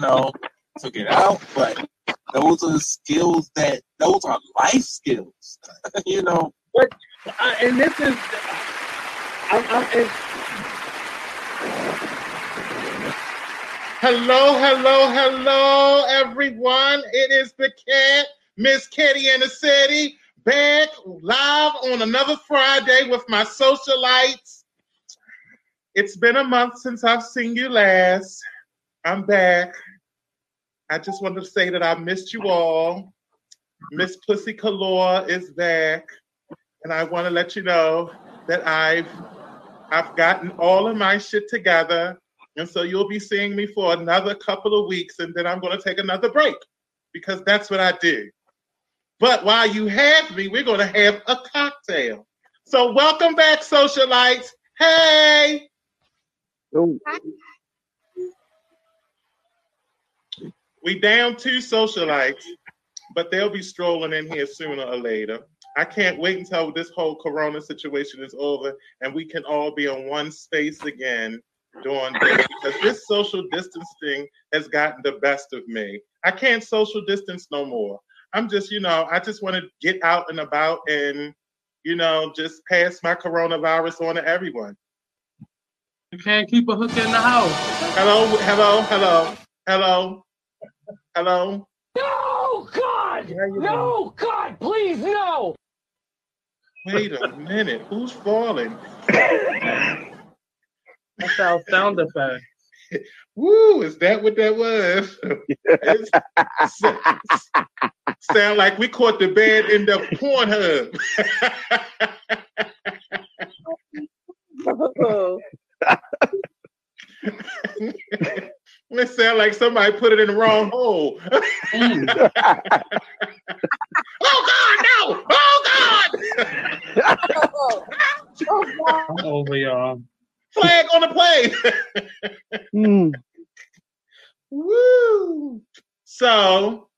know, took it out. But those are skills that those are life skills. you know. But uh, and this is, I'm, I'm, Hello, hello, hello, everyone. It is the cat, Miss Kitty in the city, back live on another Friday with my socialites. It's been a month since I've seen you last. I'm back. I just wanted to say that I missed you all. Miss Pussy Galore is back, and I want to let you know that I've I've gotten all of my shit together. And so you'll be seeing me for another couple of weeks, and then I'm going to take another break because that's what I do. But while you have me, we're going to have a cocktail. So welcome back, socialites. Hey. Oh. We down two socialites, but they'll be strolling in here sooner or later. I can't wait until this whole corona situation is over and we can all be in one space again doing this because this social distancing has gotten the best of me. I can't social distance no more. I'm just, you know, I just want to get out and about and, you know, just pass my coronavirus on to everyone. You can't keep a hook in the house. Hello, hello, hello, hello, hello. No, God! No, God, please, no! Wait a minute, who's falling? That's our sound effect. Woo, is that what that was? sound like we caught the bad end of Pornhub. Oh. It sound like somebody put it in the wrong hole. Oh God, no! Oh God! I'm over y'all. Flag on the plane. Mm. Woo! So,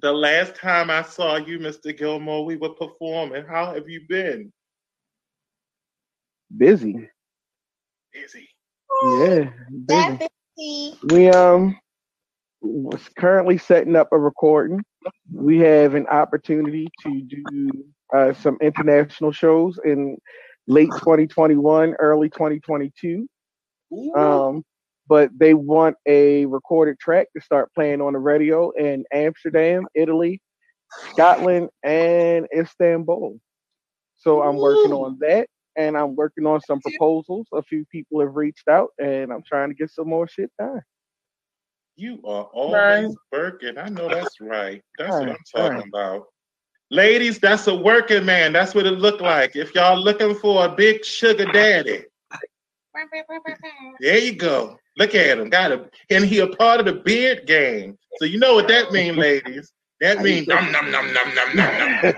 the last time I saw you, Mr. Gilmore, we were performing. How have you been? Busy. Busy. Yeah, busy. We um was currently setting up a recording. We have an opportunity to do uh, some international shows in late 2021, early 2022. Um, but they want a recorded track to start playing on the radio in Amsterdam, Italy, Scotland, and Istanbul. So I'm working on that, and I'm working on some proposals. A few people have reached out, and I'm trying to get some more shit done. You are always Right. working. I know that's right. That's what I'm talking right. about. Ladies, that's a working man. That's what it looked like. If y'all looking for a big sugar daddy, there you go. Look at him. Got him. and he a part of the beard game. So you know what that means, ladies. That means num num num num num num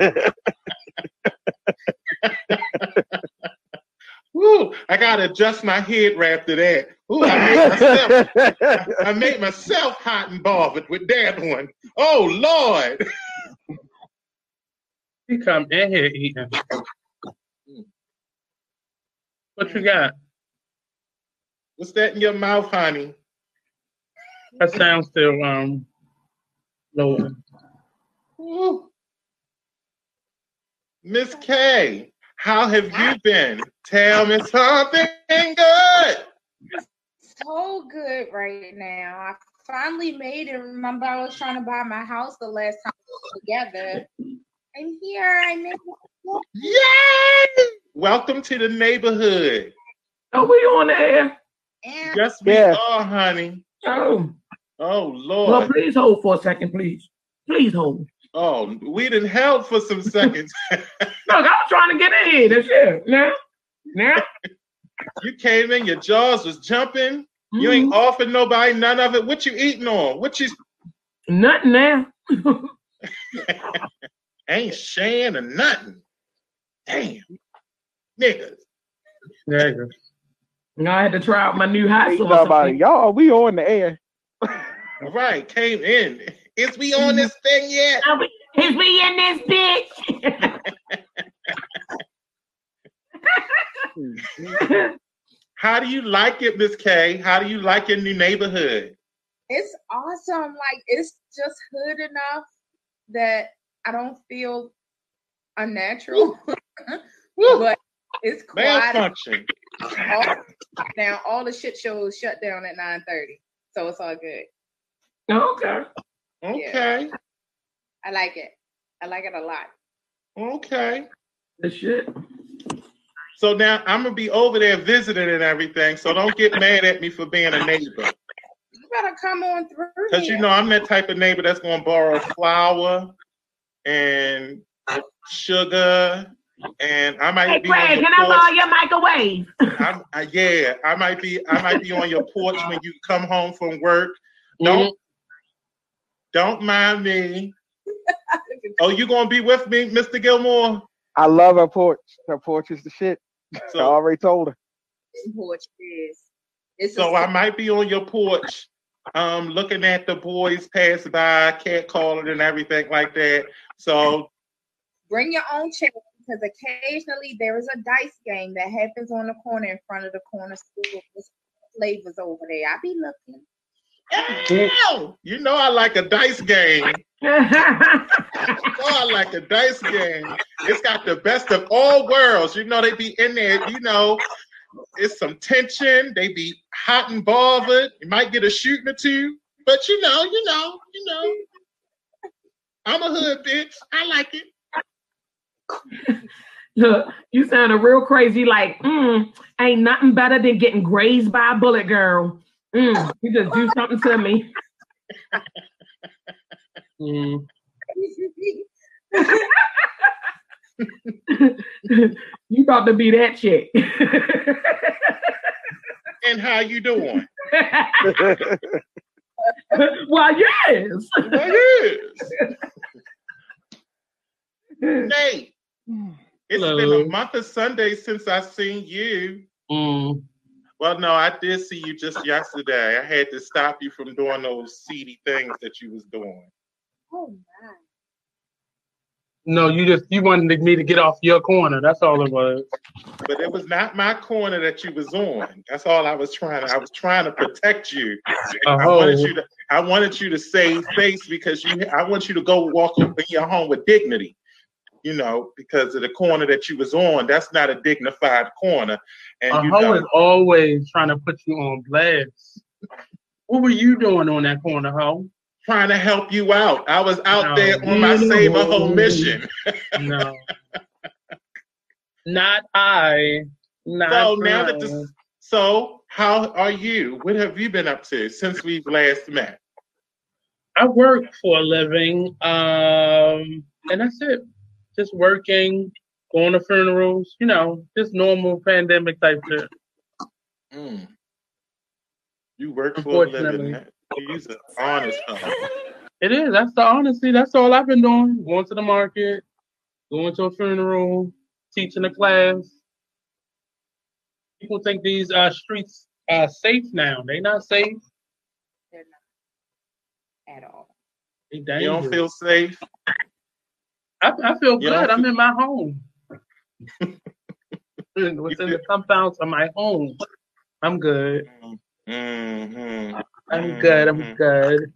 num. Woo! I gotta adjust my head wrap to that. Ooh, I made myself I made myself hot and bothered with that one. Oh Lord. He come in here eating. What you got? What's that in your mouth, honey? That sounds still um low. Woo. Miss K, how have you been? Tell me something good. So good right now. I finally made it. Remember, I was trying to buy my house the last time we were together. And here I made it. Yay! Welcome to the neighborhood. Are we on the air? And Yes, we Yeah. are, honey. Oh, Oh Lord. well, Lord. please hold for a second, please. Please hold. Oh, we didn't help for some seconds. Look, I was trying to get in here. That's it. Now, now. you came in, your jaws was jumping. You Mhm. ain't offered nobody none of it. What you eating on? What you nothing now. ain't sharing or nothing? Damn. Niggas. There you go. No, I had to try out my new hot Hey, sauce. talk. Y'all, we on the air. All right, came in. Is we on mm-hmm. this thing yet? We- Is we in this bitch? How do you like it, Miss K? How do you like your new neighborhood? It's awesome. Like it's just hood enough that I don't feel unnatural. But it's quiet. Malfunction. All, now all the shit shows shut down at nine thirty, so it's all good. Okay. Okay. I like it. I like it a lot. Okay. The shit. So now I'm gonna be over there visiting and everything. So don't get mad at me for being a neighbor, You better come on through. because you know I'm that type of neighbor that's gonna borrow flour and sugar, and I might Hey, be on Craig, your can I porch. borrow your microwave? I'm, yeah, I might be. I might be on your porch when you come home from work. Don't mm-hmm. Don't mind me. Oh, you gonna be with me, Mr. Gilmore? I love her porch. Her porch is the shit. I already told her. porch is. It's so I might be on your porch, um, looking at the boys pass by, cat calling and everything like that. So bring your own chair because occasionally there is a dice game that happens on the corner in front of the corner school. There's flavors over there. I be looking. You know I like a dice game. I like a dice game. It's got the best of all worlds. You know, they be in there, you know, it's some tension. They be hot and bothered. You might get a shooting or two. But you know, you know, you know. I'm a hood bitch. I like it. Look, you sounded real crazy. Like, mm, ain't nothing better than getting grazed by a bullet, girl. Mm, you just do something to me. Mm. you about to be that chick. And how you doing? well, yes. Well, yes. Nate, it's been a month of Sundays since I've seen you. Mm. Well, no, I did see you just yesterday. I had to stop you from doing those seedy things that you was doing. Oh my. No, you just you wanted me to get off your corner. That's all it was. But it was not my corner that you was on. That's all I was trying to. I was trying to protect you. I Oh. wanted you to. I wanted you to save face because you. I want you to go walk up in your home with dignity. You know, because of the corner that you was on, that's not a dignified corner. And A you hoe know, is always trying to put you on blast. What were you doing on that corner, hoe? trying to help you out. I was out No, there on my save a home mission. No. Not I. Not So now that this, so how are you? What have you been up to since we've last met? I work for a living, um, and that's it. Just working, going to funerals, you know, just normal pandemic type shit. You work for a living. He's an honest fellow. It is. That's the honesty. That's all I've been doing. Going to the market, going to a funeral, teaching a class. People think these uh, streets are safe now. They not safe. They're not at all. They You don't feel safe. I, I feel You good. I'm in my home. Within the compounds of my home. I'm good. Mhm. I'm good. I'm Mhm. good.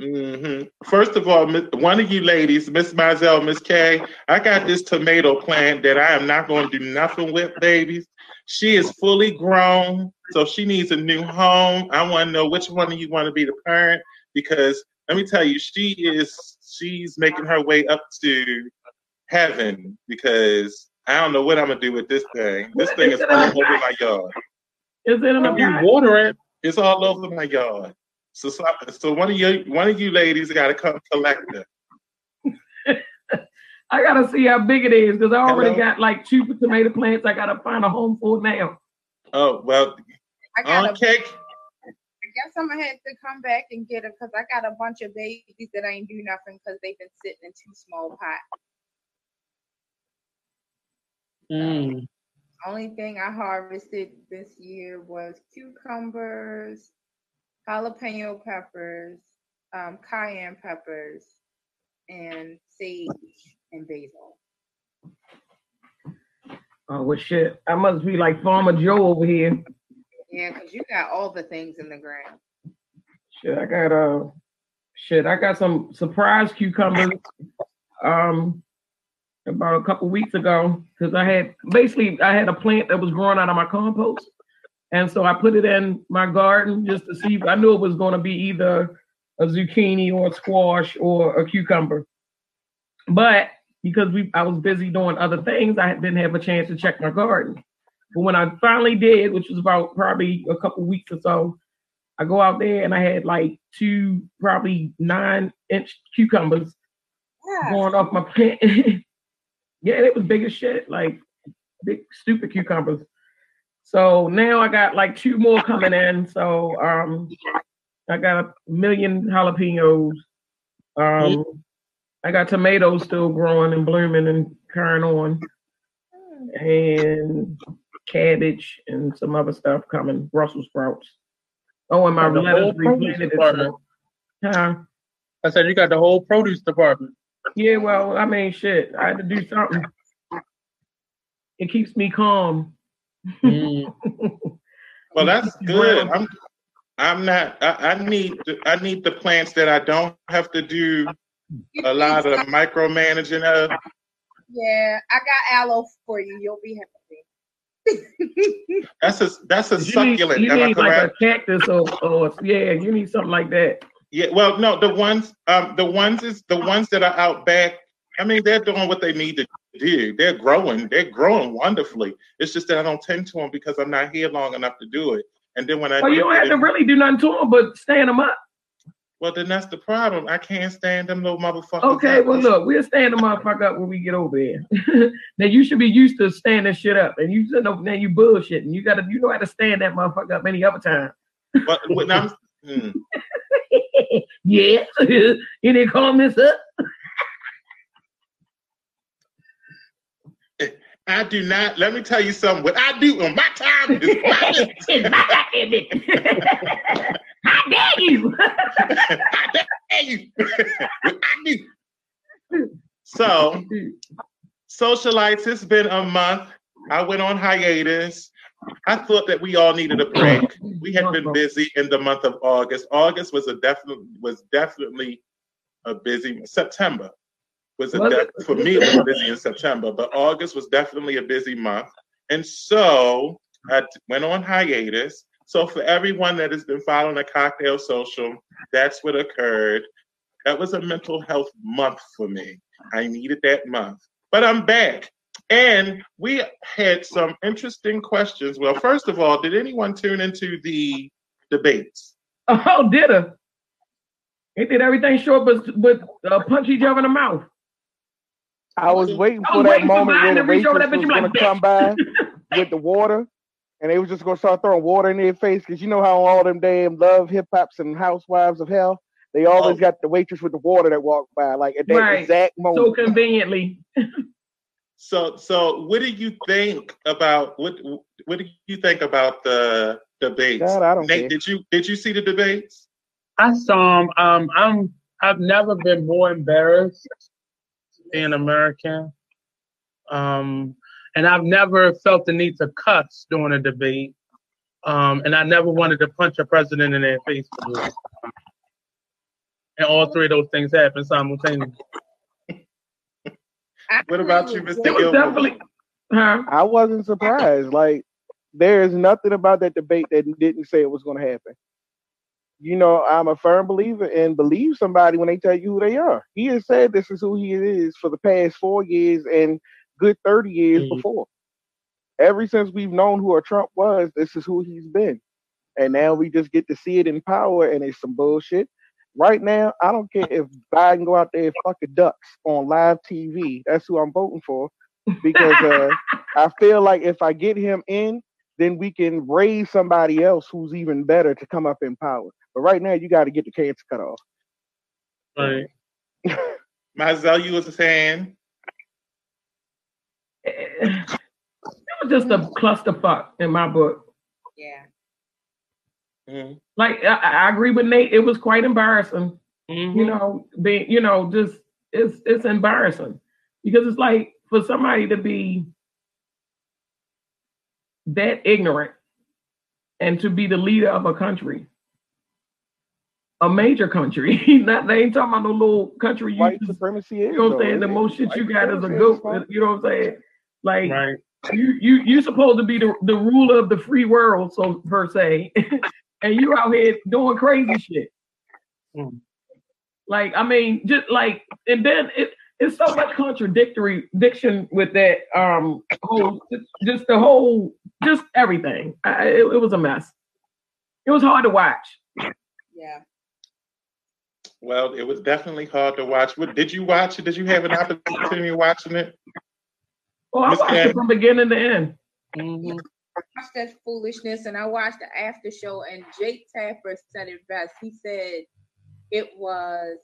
hmm First of all, one of you ladies, Miss Mizell, Miss Kay, I got this tomato plant that I am not going to do nothing with, babies. She is fully grown, so she needs a new home. I want to know which one of you want to be the parent because let me tell you, she is she's making her way up to heaven because I don't know what I'm gonna do with this thing. This thing is all over my yard. Is it in If a you pot? water it, it's all over my yard. So, so, so one of you, one of you ladies, got to come collect it. I gotta see how big it is because I already Hello? got like two tomato plants. I gotta find a home for now. Oh well, I got a okay. I guess I'm gonna have to come back and get it because I got a bunch of babies that ain't do nothing because they've been sitting in two small pots. Mm. Only thing I harvested this year was cucumbers, jalapeno peppers, um, cayenne peppers, and sage and basil. Oh well, shit! I must be like Farmer Joe over here. Yeah, because you got all the things in the ground. Shit, I got uh shit, I got some surprise cucumbers um about a couple weeks ago because I had basically I had a plant that was growing out of my compost. And so I put it in my garden just to see. I knew it was going to be either a zucchini or a squash or a cucumber. But because we I was busy doing other things, I didn't have a chance to check my garden. But when I finally did, which was about probably a couple weeks or so, I go out there and I had like two probably nine inch cucumbers Yeah. going off my plant. yeah, it was big as shit, like big stupid cucumbers. So now I got like two more coming in. So um I got a million jalapenos. Um I got tomatoes still growing and blooming and carrying on and cabbage and some other stuff coming, Brussels sprouts. Oh, and my Got the lettuce replanted department. itself. Huh? I said you got the whole produce department. Yeah, well, I mean, shit, I had to do something. It keeps me calm. Mm. Well, that's good. I'm I'm not. I, I need the, I need the plants that I don't have to do a lot of micromanaging of. Yeah, I got aloe for you. You'll be happy. That's a that's a You need, succulent. you am I need like a cactus or, or yeah, you need something like that. Yeah. Well, no, the ones um the ones is the ones that are out back. I mean, they're doing what they need to do. They're growing. They're growing wonderfully. It's just that I don't tend to them because I'm not here long enough to do it. And then when I Well, you do don't get have to really do nothing to them but stand them up. Well, then that's the problem. I can't stand them little motherfuckers. Okay, well, look, we'll stand the motherfucker up when we get over there. now, you should be used to standing shit up, and you sitting over there, you bullshitting. You gotta, you know how to stand that motherfucker up any other time. But when I'm, hmm. yeah, you didn't call this up. I do not. Let me tell you something. What I do on my time is my business. It's my business. How dare you? I dare you. I do. So, socialites, it's been a month. I went on hiatus. I thought that we all needed a break. We had been busy in the month of August. August was a definite was definitely a busy September was a Was de- for me it was busy in September, but August was definitely a busy month. And so I went on hiatus. So for everyone that has been following a cocktail social, that's what occurred. That was a mental health month for me. I needed that month. But I'm back. And we had some interesting questions. Well, first of all, did anyone tune into the debates? Oh, did her? They did everything short, but but uh, punch each other in the mouth. I was waiting I for was that waiting moment mine where to the reach over waitress that bitch was and be going to come by with the water, and they was just going to start throwing water in their face because you know how all them damn love hip hops and housewives of hell, they always Oh. got the waitress with the water that walked by, like at that Right. exact moment So conveniently. So, so what do you think about what? What do you think about the debates? God, I don't Nate, care. did you did you see the debates? I saw him. Um, I'm. I've never been more embarrassed being American. Um, and I've never felt the need to cuss during a debate. Um, and I never wanted to punch a president in their face. to. And all three of those things happened simultaneously. What about you, with Mr. It was Gilmore? definitely huh? I wasn't surprised. Like there is nothing about that debate that didn't say it was going to happen. You know, I'm a firm believer in believe somebody when they tell you who they are. He has said this is who he is for the past four years and good 30 years Mhm. before. Ever since we've known who a Trump was, this is who he's been. And now we just get to see it in power and it's some bullshit. Right now, I don't care if Biden go out there and fucking ducks on live TV. That's who I'm voting for because uh, I feel like if I get him in, then we can raise somebody else who's even better to come up in power. But right now, you got to get the cancer cut off. Right. Mazel, you was saying It was just a clusterfuck in my book. Yeah. Mhm. Like I, I agree with Nate. It was quite embarrassing. Mhm. You know, being you know, just it's it's embarrassing because it's like for somebody to be that ignorant and to be the leader of a country a major country. Not they ain't talking about no little country. You, White just- supremacy is. you know what I'm saying? The most shit white you got is a goat. You know what I'm saying? Like Right. you you you supposed to be the, the ruler of the free world, so per se, and you out here doing crazy shit. Mm. Like I mean, just like and then it it's so much contradictory diction with that um whole just the whole just everything. I, it, it was a mess. It was hard to watch. Yeah. Well, it was definitely hard to watch. What did you watch it? Did you have an opportunity of watching it? Oh, I Miss watched Ann. it from beginning to end. Mhm. watched that foolishness and I watched the after show and Jake Tapper said it best. He said it was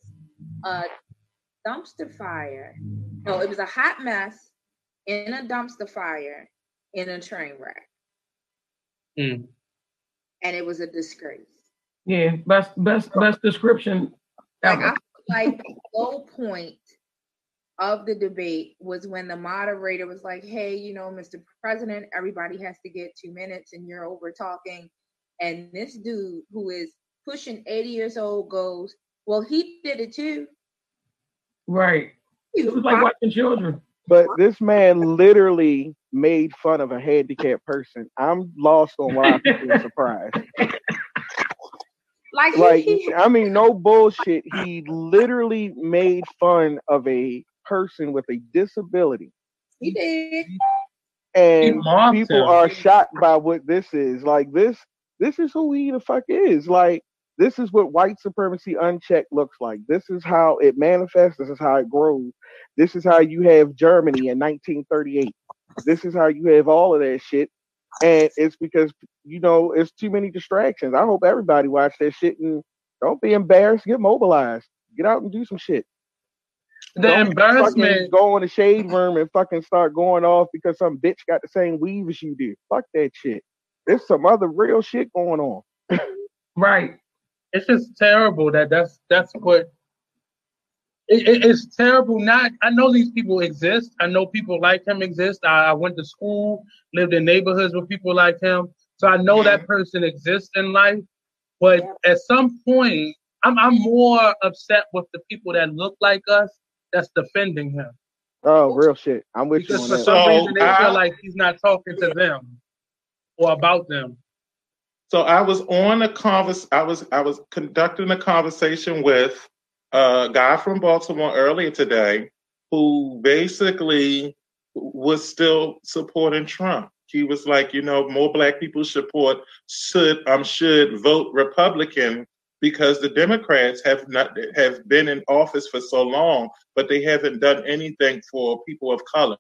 a dumpster fire. No, it was a hot mess in a dumpster fire in a train wreck. Mm. And it was a disgrace. Yeah, best best best description Like I feel like the low point of the debate was when the moderator was like, "Hey, you know, Mr. President, everybody has to get two minutes, and you're over talking." And this dude who is pushing 80 years old goes, "Well, he did it too." Right. It was like watching children. But this man literally made fun of a handicapped person. I'm lost on why people are surprised. Like, Like, he, I mean, no bullshit. He literally made fun of a person with a disability. he did. And mocked people him. are shocked by what this is. Like this, this is who he the fuck is. Like this is what white supremacy unchecked looks like. This is how it manifests. This is how it grows. This is how you have Germany in 1938. This is how you have all of that shit. And it's because you know it's too many distractions. I hope everybody watch that shit and don't be embarrassed. Get mobilized. Get out and do some shit. The Don't embarrassment. go in the shade room and fucking start going off because some bitch got the same weave as you do. Fuck that shit. There's some other real shit going on. Right. It's just terrible that that's that's what. It, it- it's terrible. Not I know these people exist. I know people like him exist. I, I went to school, lived in neighborhoods with people like him, so I know that person exists in life. But at some point, I'm I'm more upset with the people that look like us that's defending him Oh, real shit. I'm with you because for that. some So, reason they I- feel like he's not talking to them or about them. So I was on a convers. I was I was conducting a conversation with a guy from Baltimore earlier today, who basically was still supporting Trump. He was like, you know, more black people support should um should vote Republican because the Democrats have not have been in office for so long, but they haven't done anything for people of color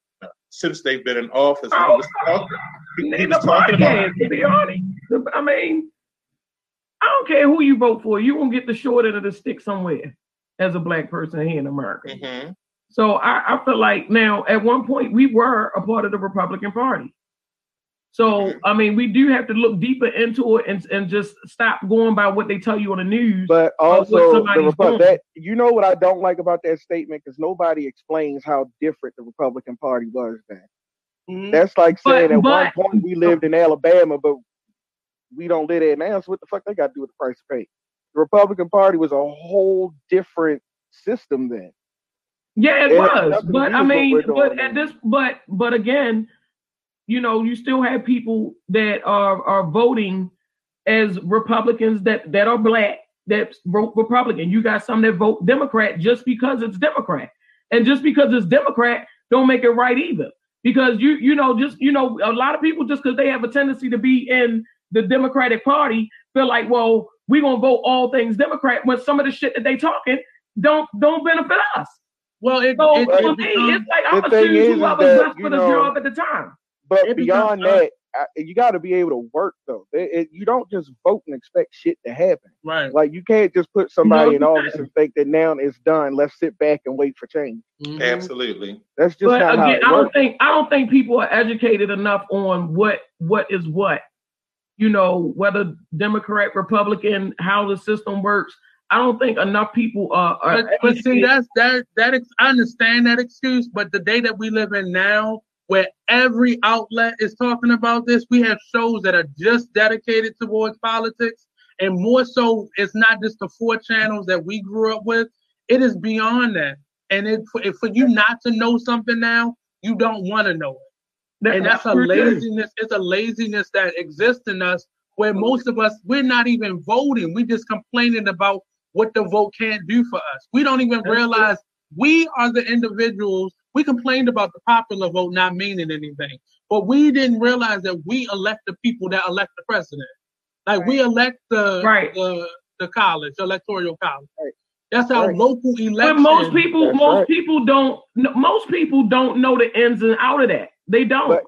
since they've been in office. And he was talking, he- he was talking about podcast, to be honest. I mean, I don't care who you vote for. You won't get the short end of the stick somewhere as a black person here in America. Mhm. So I, I feel like now at one point we were a part of the Republican Party. So I mean we do have to look deeper into it and, and just stop going by what they tell you on the news. But also, the Repu- that you know what I don't like about that statement because nobody explains how different the Republican Party was then. Mhm. That's like But- saying at one point we lived in Alabama, but we don't live there now. So what the fuck they got to do with the price of pay? The Republican Party was a whole different system then. Yeah, it It was. But I mean, but at this, but but again, you know, you still have people that are are voting as Republicans that that are black that vote Republican. You got some that vote Democrat just because it's Democrat, and just because it's Democrat don't make it right either. Because you you know just you know a lot of people just because they have a tendency to be in the Democratic Party feel like well we gonna vote all things Democrat when some of the shit that they talking don't don't benefit us. Well, it, So it, for it me, becomes- it's like I'm gonna choose is whoever's that, best for the know, job at the time. But It beyond becomes, uh, that, I, you got to be able to work though. It, it- you don't just vote and expect shit to happen. right. Like you can't just put somebody No, in you office and think that now it's done. Let's sit back and wait for change. Mhm. Absolutely. That's just But not how again, it I don't works. think I don't think people are educated enough on what what is what. You know, whether Democrat, Republican, how the system works. I don't think enough people are. are But, but see, that's that that ex- I understand that excuse, but the day that we live in now, where every outlet is talking about this, we have shows that are just dedicated towards politics. And more so, it's not just the four channels that we grew up with. It is beyond that. And it, for, for you not to know something now, you don't want to know it. And that's a laziness. It's a laziness that exists in us where most of us we're not even voting. We're just complaining about what the vote can't do for us. We don't even realize we are the individuals. We complained about the popular vote not meaning anything, but we didn't realize that we elect the people that elect the president. Like we elect the Right. the the college, electoral college. Right. That's our Right. local But election. most people, That's most right. people don't. Most people don't know the ins and out of that. They don't. But-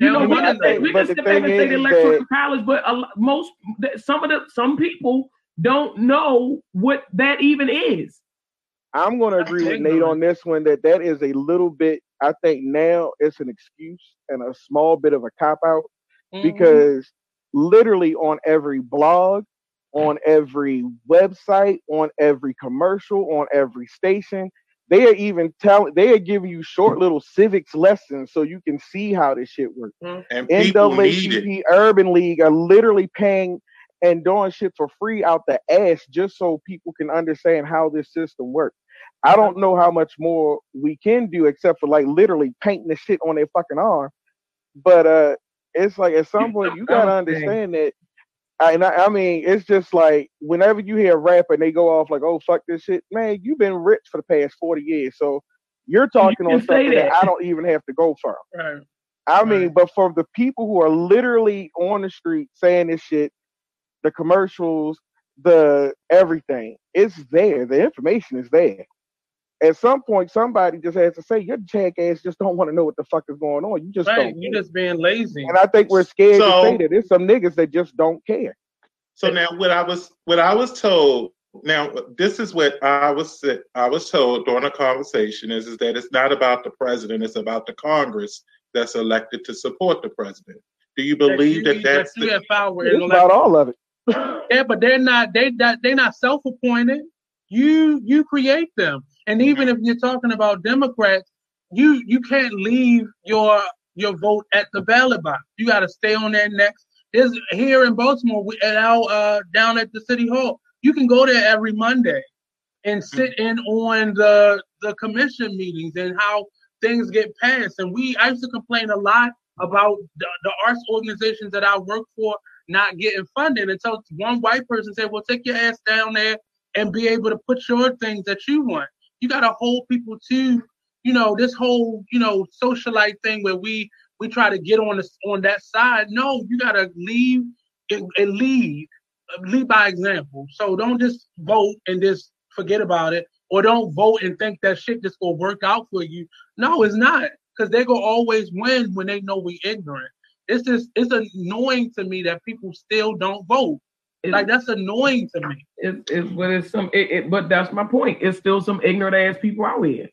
you know, we can say, we can sit back and say the electoral that- college, but a, most, some of the, some people don't know what that even is. I'm going to agree with Nate on this one that that is a little bit. I think now it's an excuse and a small bit of a cop out Mhm. because literally on every blog, on every website, on every commercial, on every station, they are even telling, they are giving you short little civics lessons so you can see how this shit works. And people need it. NAACP Urban League are literally paying and doing shit for free out the ass just so people can understand how this system works. I don't know how much more we can do except for like literally painting the shit on their fucking arm. But uh it's like at some point you gotta understand that and I, I mean, it's just like whenever you hear a rapper and they go off like, "Oh fuck this shit," man, you've been rich for the past forty years, so you're talking can on something that. that. I don't even have to go for. Right. I mean, but for the people who are literally on the street saying this shit, the commercials, the everything, it's there. The information is there. At some point, somebody just has to say, "Your jackass just don't want to know what the fuck is going on. You just Right. don't." You care." just being lazy. and I think we're scared So- to say that. There's some niggas that just don't care. So now, what I was what I was told. Now, this is what I was sa- I was told during a conversation is is that it's not about the president; it's about the Congress that's elected to support the president. Do you believe you, that that's you the, have power It's in about all of it. Yeah, but they're not. They that they're not self-appointed. You you create them, and even if you're talking about Democrats, you you can't leave your your vote at the ballot box. You got to stay on that next. There's here in Baltimore we, at our uh, down at the city hall. You can go there every Monday and sit in on the the commission meetings and how things get passed. And we I used to complain a lot about the, the arts organizations that I work for not getting funded until one white person said, "Well, take your ass down there and be able to put your things that you want." You got to hold people to, you know, this whole, you know, socialite thing where we we try to get on this on that side. No, you got to leave and, lead, lead by example. So don't just vote and just forget about it, or don't vote and think that shit just gonna work out for you. No, it's not, because they gonna always win when they know we ignorant. It's just it's annoying to me that people still don't vote. Like that's annoying to me. It, it, but it's some. It, it, but that's my point. It's still some ignorant ass people out here.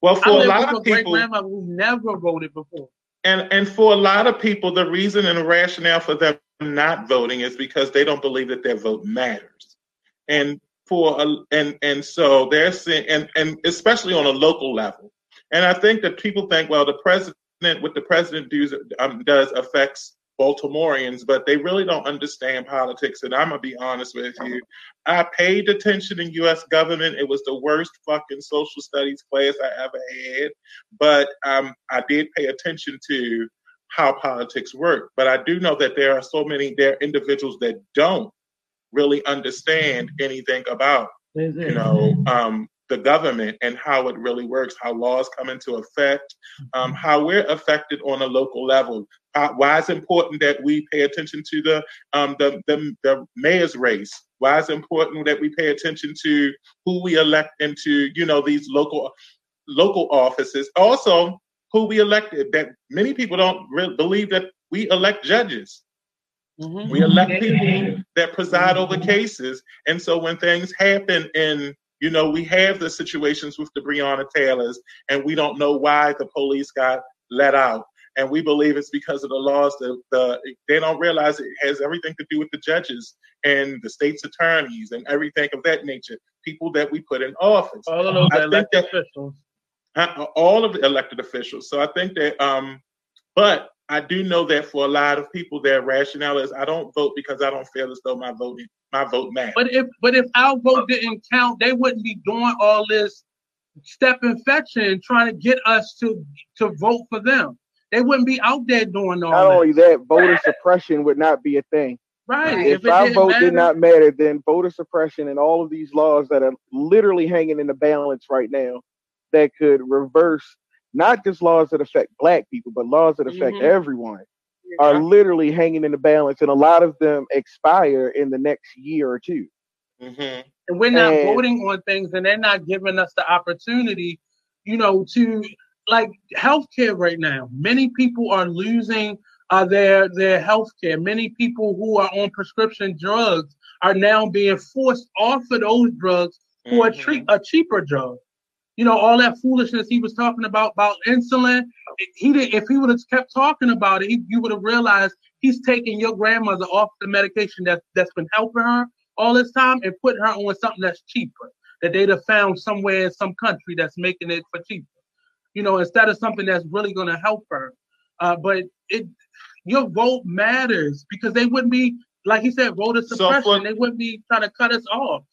well for a lot of a people? who never voted before. And and for a lot of people, the reason and the rationale for them not voting is because they don't believe that their vote matters. And for a, and and so they're saying and and especially on a local level. And I think that people think, well, the president, what the president does um, does affects Baltimoreans, but they really don't understand politics. And I'm gonna be honest with you, I paid attention in U.S. government. It was the worst fucking social studies class I ever had but um, I did pay attention to how politics work. But I do know that there are so many there are individuals that don't really understand anything about you know um, the government and how it really works, how laws come into effect, um, how we're affected on a local level. Uh, why it's important that we pay attention to the, um, the the the mayor's race. Why it's important that we pay attention to who we elect into you know these local local offices. Also, who we elected. That many people don't really believe that we elect judges. Mhm. We elect people that preside over cases. And so when things happen in, you know, we have the situations with the Breonna Taylors and we don't know why the police got let out. And we believe it's because of the laws that the they don't realize it has everything to do with the judges and the state's attorneys and everything of that nature, people that we put in office All of those I elected that- officials. uh, all of the elected officials. So I think that, um, but I do know that for a lot of people, their rationale is I don't vote because I don't feel as though my voting my vote matters. But if but if our vote didn't count, they wouldn't be doing all this step infection trying to get us to to vote for them. They wouldn't be out there doing all Not that. only that, voter suppression would not be a thing. right. If, it our vote matter- did not matter, then voter suppression and all of these laws that are literally hanging in the balance right now that could reverse not just laws that affect black people, but laws that affect Mhm. everyone are literally hanging in the balance. And a lot of them expire in the next year or two. Mhm. and we're not And- voting on things and they're not giving us the opportunity, you know, to like healthcare right now. Many people are losing uh, their their healthcare. Many people who are on prescription drugs are now being forced off of those drugs for a Mhm. treat a cheaper drug. You know, all that foolishness he was talking about about insulin. He did if he would have kept talking about it, he, you would have realized he's taking your grandmother off the medication that that's been helping her all this time and putting her on something that's cheaper that they'd have found somewhere in some country that's making it for cheaper. You know, instead of something that's really going to help her. Uh, but it, your vote matters because they wouldn't be like he said, voter So suppression. for- they wouldn't be trying to cut us off.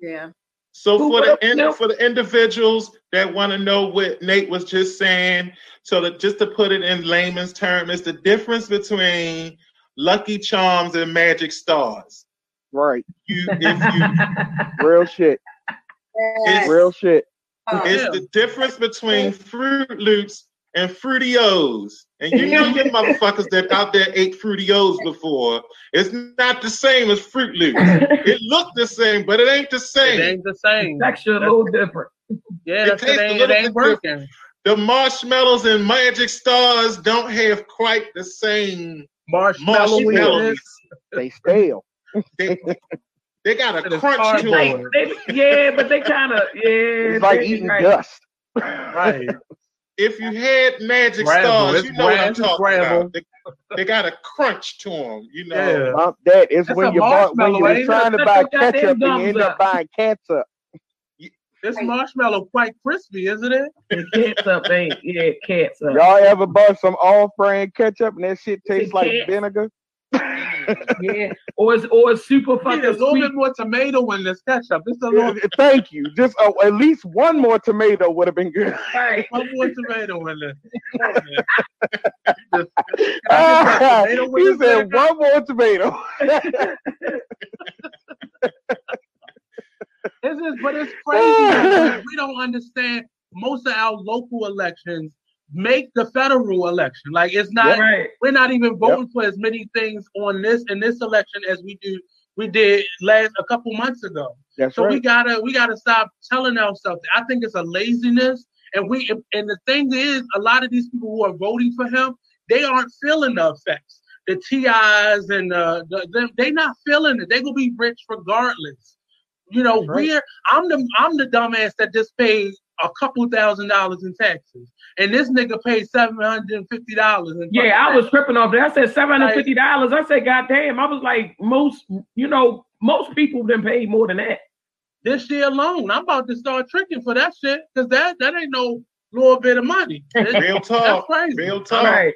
Yeah. So Who for the in, no. for the individuals that want to know what Nate was just saying, so that just to put it in layman's term, it's the difference between Lucky Charms and Magic Stars. Right. You, if you, Real shit. Yes. Real shit. Oh, it's Yeah. the difference between Fruit Loops and Fruitios. And you know your motherfuckers that out there ate Fruitios before. It's not the same as Fruit Loops. It looked the same, but it ain't the same. It same. ain't the same. Texture a little different. Yeah, It that's it tastes a ain't, it little ain't working. The marshmallows and magic stars don't have quite the same Marshmallow marshmallows. They stale. They, they got a crunch to Like, them. they, yeah, but they kind of yeah. It's like eating right. dust. Right. If you had magic Gravel, stars, it's you know what I'm talking gravel. about. They, they got a crunch to them, you know. Yeah. Well, that is That's when you bought when you're ain't trying to buy ketchup and you end up up. buying ketchup. This marshmallow quite crispy, isn't it? The cats up ain't yeah, cats up. Y'all ever bought some off-brand ketchup and that shit tastes like vinegar? Yeah, or it's or it's super Need fucking a little sweet. bit more tomato in this ketchup. Just a little Thank you. Just uh, at least one more tomato would have been good. Right. one more tomato in this. Come on. Just- Ah, tomato with he the said vinegar? one more tomato. this is, but it's crazy. we, we don't understand. Most of our local elections make the federal election. Like it's not. Right. We're not even voting for as many things on this in this election as we do. We did last a couple months ago. That's So we gotta we gotta stop telling ourselves. I think it's a laziness, and we and the thing is, a lot of these people who are voting for him, they aren't feeling the effects. The TIs and uh, the, the they not feeling it. They gonna be rich regardless. You know, right. we're I'm the I'm the dumbass that just paid a couple thousand dollars in taxes, and this nigga paid seven hundred and fifty dollars. Yeah, I was tripping off that. I said seven hundred fifty dollars. I said, God damn. I was like, most, you know, most people didn't pay more than that. this year alone. I'm about to start tricking for that shit because that that ain't no little bit of money. It- Real that's talk. crazy. Real talk. Right.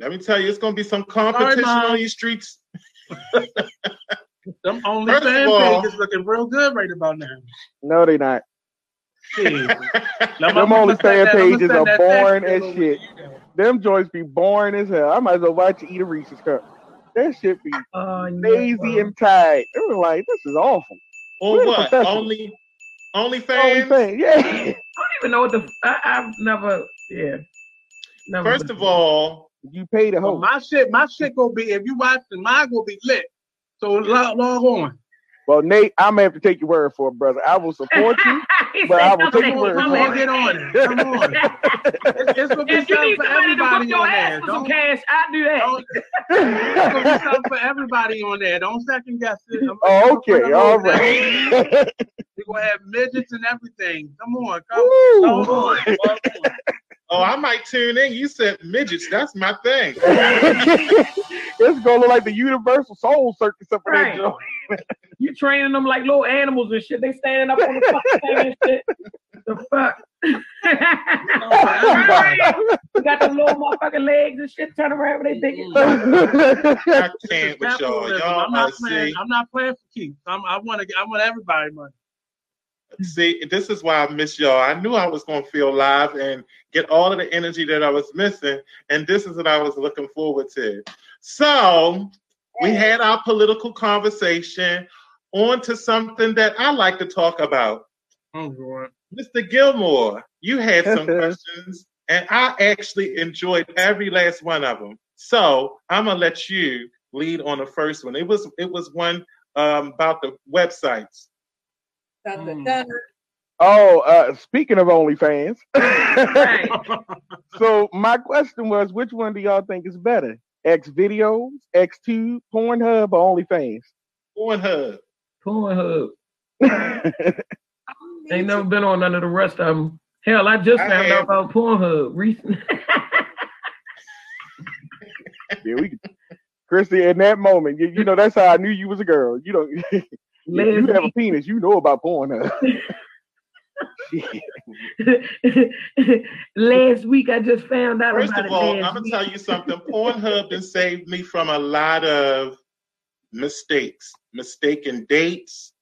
Let me tell you, it's gonna be some competition Mom. on these streets. Them only First of fan all- pages looking real good right about now. No, they not. Shit. Them only fan pages are boring as shit. Them joints be boring as hell. I might as well watch you eat a Reese's cup. That shit be Uh, lazy and tired. It was like, this is awful. Or We're what? professionals. Only only Only fans. yeah. I don't even know what the. I, I've never. Yeah. Never First of all, You pay the Well, host. my shit, my shit gonna be if you watch it, mine gonna be lit. So log, log on. Well, Nate, I'm gonna have to take your word for it, brother. I will support you. He but said I something. Come on, get on it. Come on. It's, it's gonna be If you need for somebody to whoop your on ass there. for some Don't, cash, I do that. it's gonna be something for everybody on there. Don't second guess it. I'm- oh, okay, gonna all hold that. right. We're gonna have midgets and everything. Come on, come Woo. log on. Log on. Oh, I might tune in. You said midgets. That's my thing. it's gonna look like the Universal Soul Circus up in Right. that joint. You training them like little animals and shit. They standing up on the fucking thing and shit. The fuck? they got the little motherfucking legs and shit. Turn around when they think it's I can't with y'all. Y'all I'm not playing. see, I'm not playing for keeps. I'm, I want to. I want everybody money. See, this is why I miss y'all. I knew I was gonna feel live and get all of the energy that I was missing, and this is what I was looking forward to. So we had our political conversation. On to something that I like to talk about. Oh, Lord. Mr. Gilmore, you had some questions, and I actually enjoyed every last one of them. So I'm gonna let you lead on the first one. It was it was one um, about the websites. Dun, dun, Mm. dun. oh, uh, speaking of OnlyFans, right. so my question was, which one do y'all think is better? X videos, X2, Pornhub, or OnlyFans? Pornhub. Pornhub. Ain't never been on none of the rest of them. Hell, I just I found have. out about Pornhub recently. yeah, we. Christy, in that moment, you, you know that's how I knew you was a girl. You don't. If you have a penis, you know about Pornhub. Last week I just found out First about of all, last I'm gonna week. tell you something. Pornhub has saved me from a lot of mistakes, mistaken dates.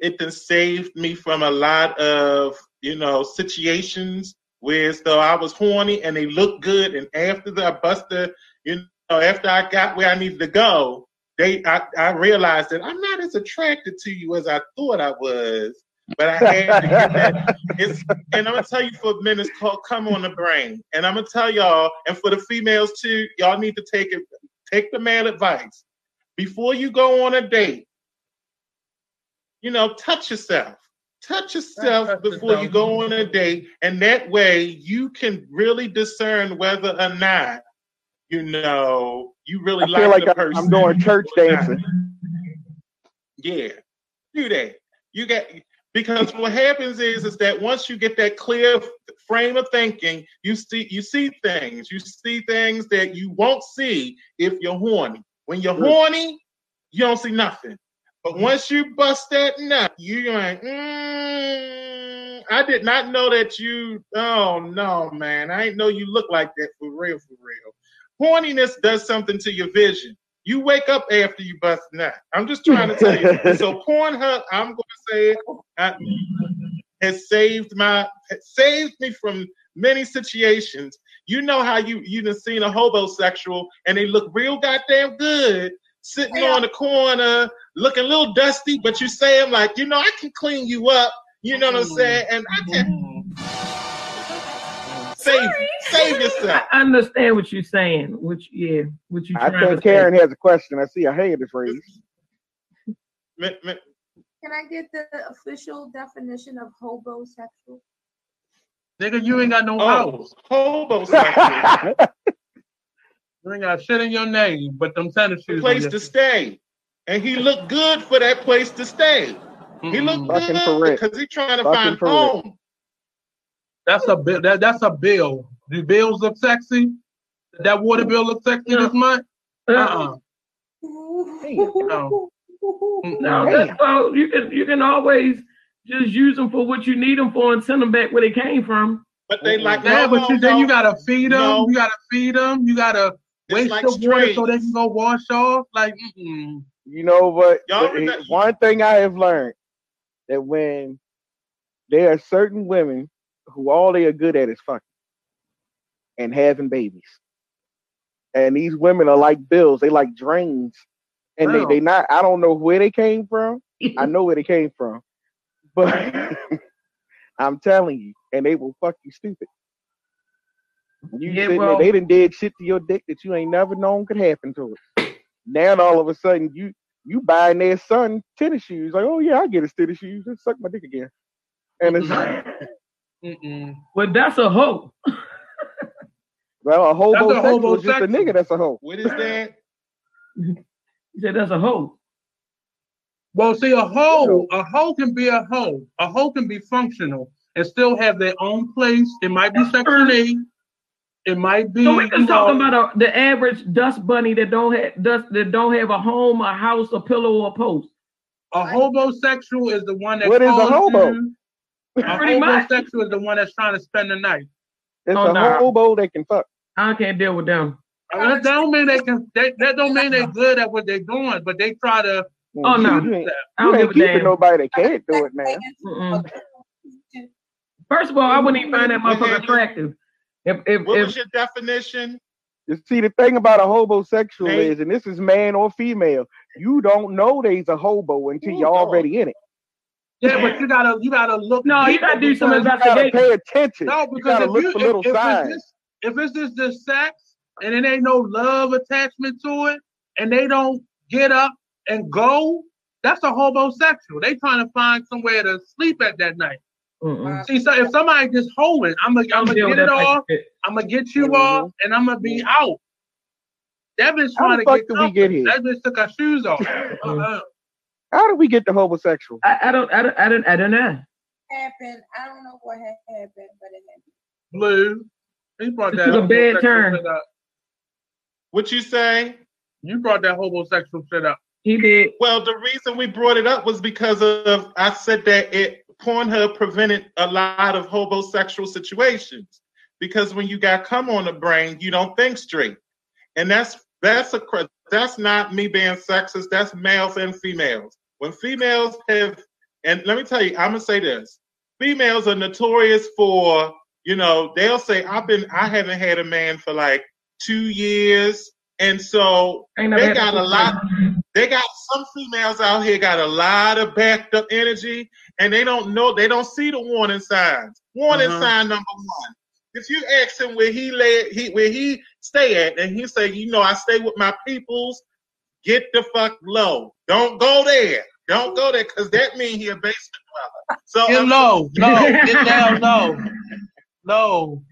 It has saved me from a lot of you know situations where as though I was horny and they looked good, and after the I busted, you know, after I got where I needed to go, they I, I realized that I'm not as attracted to you as I thought I was. But I had to get that. It's and I'm gonna tell you for men, it's called "Come on the Brain," and I'm gonna tell y'all, and for the females too, y'all need to take it, take the man advice before you go on a date. You know, touch yourself, touch yourself Touch before you go on a date, and that way you can really discern whether or not you know you really I like feel like the person. I'm doing church dancing. Yeah, do that. You get because what happens is is that once you get that clear frame of thinking, you see you see things. You see things that you won't see if you're horny. When you're horny, you don't see nothing. But once you bust that nut, you're like, mm, I did not know that you. Oh no, man! I didn't know you look like that for real, for real. Horniness does something to your vision. You wake up after you bust a nut. I'm just trying to tell you. So Pornhub, I'm going to say it, has saved my saved me from many situations. You know how you you done seen a hobosexual and they look real goddamn good sitting Yeah. on the corner, looking a little dusty, but you say I'm like, you know, I can clean you up. You know what I'm Mm. saying? And I can Mm. Save save yourself. I understand what you're saying. Which yeah, what you I trying to think say. Karen has a question. I see her hand is raised. Me- me- Can I get the official definition of hobosexual? Nigga, you ain't got no Oh, house. hobosexual. You ain't got shit in your name, but them tennis shoes. on place to stay. And he looked good for that place to stay. He Mm-mm. looked Fucking for good because he's trying to Fucking find for Rick. Home. That's a bill. That, that's a bill. Do bills look sexy? That water bill look sexy No. this month? Uh, Uh-uh. no. No, that's all. You can you can always just use them for what you need them for and send them back where they came from. But they like Yeah, no, but no, you, then you gotta feed them. No. You gotta feed them. You gotta It's waste like the water so they can go wash off. Like, mm-mm. You know what? Y'all but one thing I have learned that when there are certain women who all they are good at is fucking and having babies, and these women are like bills. They like drains, and Wow. they they not. I don't know where they came from. I know where they came from, but I'm telling you, and they will fuck you stupid. You Yeah, sitting well- there, they done did shit to your dick that you ain't never known could happen to it. Now all of a sudden you you buying their son tennis shoes. Like, oh yeah, I get his tennis shoes. Just suck my dick again. And it's Mm-mm. Well, that's a hoe. well, a hobo homosexual is just a nigga that's a hoe. What is that? You said that's a hoe. Well, see, a hoe, a hoe can be a hoe. A hoe can be functional and still have their own place. It might be Section 8. It might be. So we can you talk know, about a, the average dust bunny that don't have dust that don't have a home, a house, a pillow, or a post. a hobosexual is the one that What is a hobo? you- A Pretty much. hobosexual is the one that's trying to spend the night. It's Oh, a nah. hobo that can fuck. I can't deal with them. Uh, that don't mean they can. That, that don't mean they're good at what they're doing, but they try to. Mm, oh, no. You ain't, I don't ain't give a keeping damn. nobody that can't do it man. Mm-mm. First of all, I wouldn't even find that motherfucker attractive. If if What if was your definition? You see, the thing about a hobosexual Hey. is, and this is man or female, you don't know they's a hobo until Ooh, you're dog. already in it. Yeah, but you gotta you gotta look. No, you gotta do some because- You gotta investigation. pay attention. No, because gotta if look you for if, little if it's just, if it's just the sex and it ain't no love attachment to it, and they don't get up and go, that's a hobosexual. They trying to find somewhere to sleep at that night. Mm-mm. See, so if somebody just holding, I'm gonna I'm gonna get it that type of off. I'm gonna get you Mhm. off, and I'm gonna be out. That bitch trying How the to fuck get did we get here? That bitch took her shoes off. Uh-uh. How did we get to hobosexual? I, I don't I don't I don't I don't know. happened. I don't know what happened, but it happened. Blue. He brought This that is a bad hobosexual turn. shit up. What you say? You brought that hobosexual shit up. He did. Well, the reason we brought it up was because of I said that it Pornhub prevented a lot of hobosexual situations because when you got come on the brain, you don't think straight, and that's that's a that's not me being sexist. That's males and females. When females have, and let me tell you, I'm gonna say this: females are notorious for you know they'll say I've been I haven't had a man for like two years, and so they got a lot they got some females out here got a lot of backed up energy and they don't know they don't see the warning signs. Warning Uh-huh. sign number one. If you ask him where he lay he where he stay at and he say you know i stay with my peoples. Get the fuck low. Don't go there don't go there because that means he a basement dweller so Get I'm- low, low, get down no, no.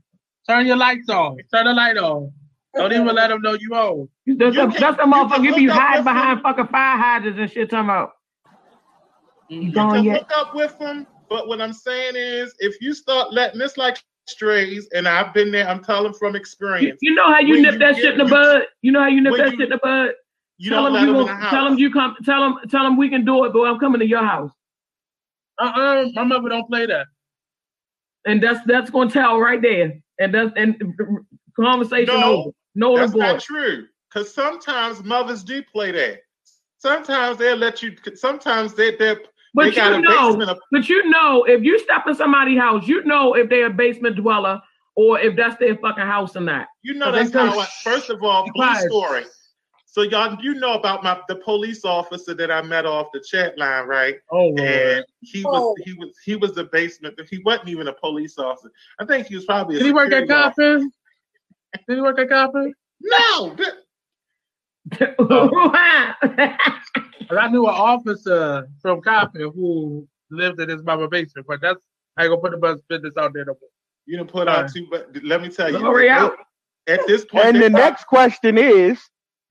Turn your lights off. Turn the light off. Don't even let them know you old. That's, You the, can- that's the you can motherfucker you be hiding behind him. fucking fire hydrants and shit talking about. You you gone can yet? hook up with them, but what I'm saying is, if you start letting this like strays, and I've been there, I'm telling from experience, you know how you nip you that get- shit in the you- bud? You know how you nip that you- shit in the bud? You tell don't them you them in gonna- the house. tell them you come tell them tell them we can do it, but I'm coming to your house. Uh-uh, my mother don't play that. And that's that's gonna tell right there. And that's and conversation No, over. No That's not true. Because sometimes mothers do play that. Sometimes they'll let you. Sometimes they they But they got you a know, basement. Of, but you know, if you step in somebody's house, you know if they're a basement dweller or if that's their fucking house or not. you know that's how. say, I, first of all, "Be blue story. So y'all, you know about my the police officer that I met off the chat line, right? Oh, Lord. and he was Oh. he was he was the basement. He wasn't even a police officer. I think he was probably. A Did he work at security. Coppin? Did he work at Coppin? No, oh. that- And I knew an officer from Coppin who lived in his mama basement, but that's I ain't gonna put the bus business out there no more. you didn't put out too. But let me tell you, Hurry out. at this point, And the next question is,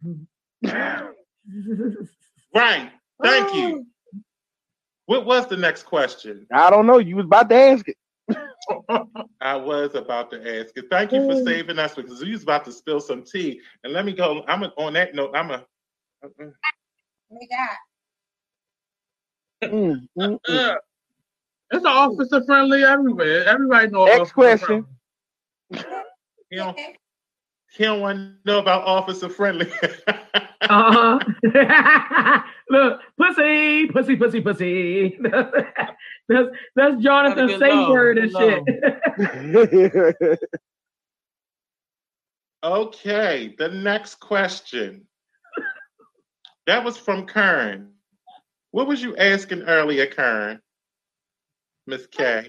mm-hmm. right. Thank you. What was the next question? I don't know. You was about to ask it. I was about to ask it. Thank you for saving us because we was about to spill some tea. And let me go. I'm a, on that note. I'm a. uh-uh. We got Mm, mm, mm. Uh, it's officer friendly everywhere. Everybody knows. Next question. He don't, he don't want to know about officer friendly. Uh-huh. Look, pussy, pussy, pussy, pussy. that's that's Jonathan Gotta low, Saybird and get shit. okay, the next question. That was from Kern. What was you asking earlier, Kern? Miss K.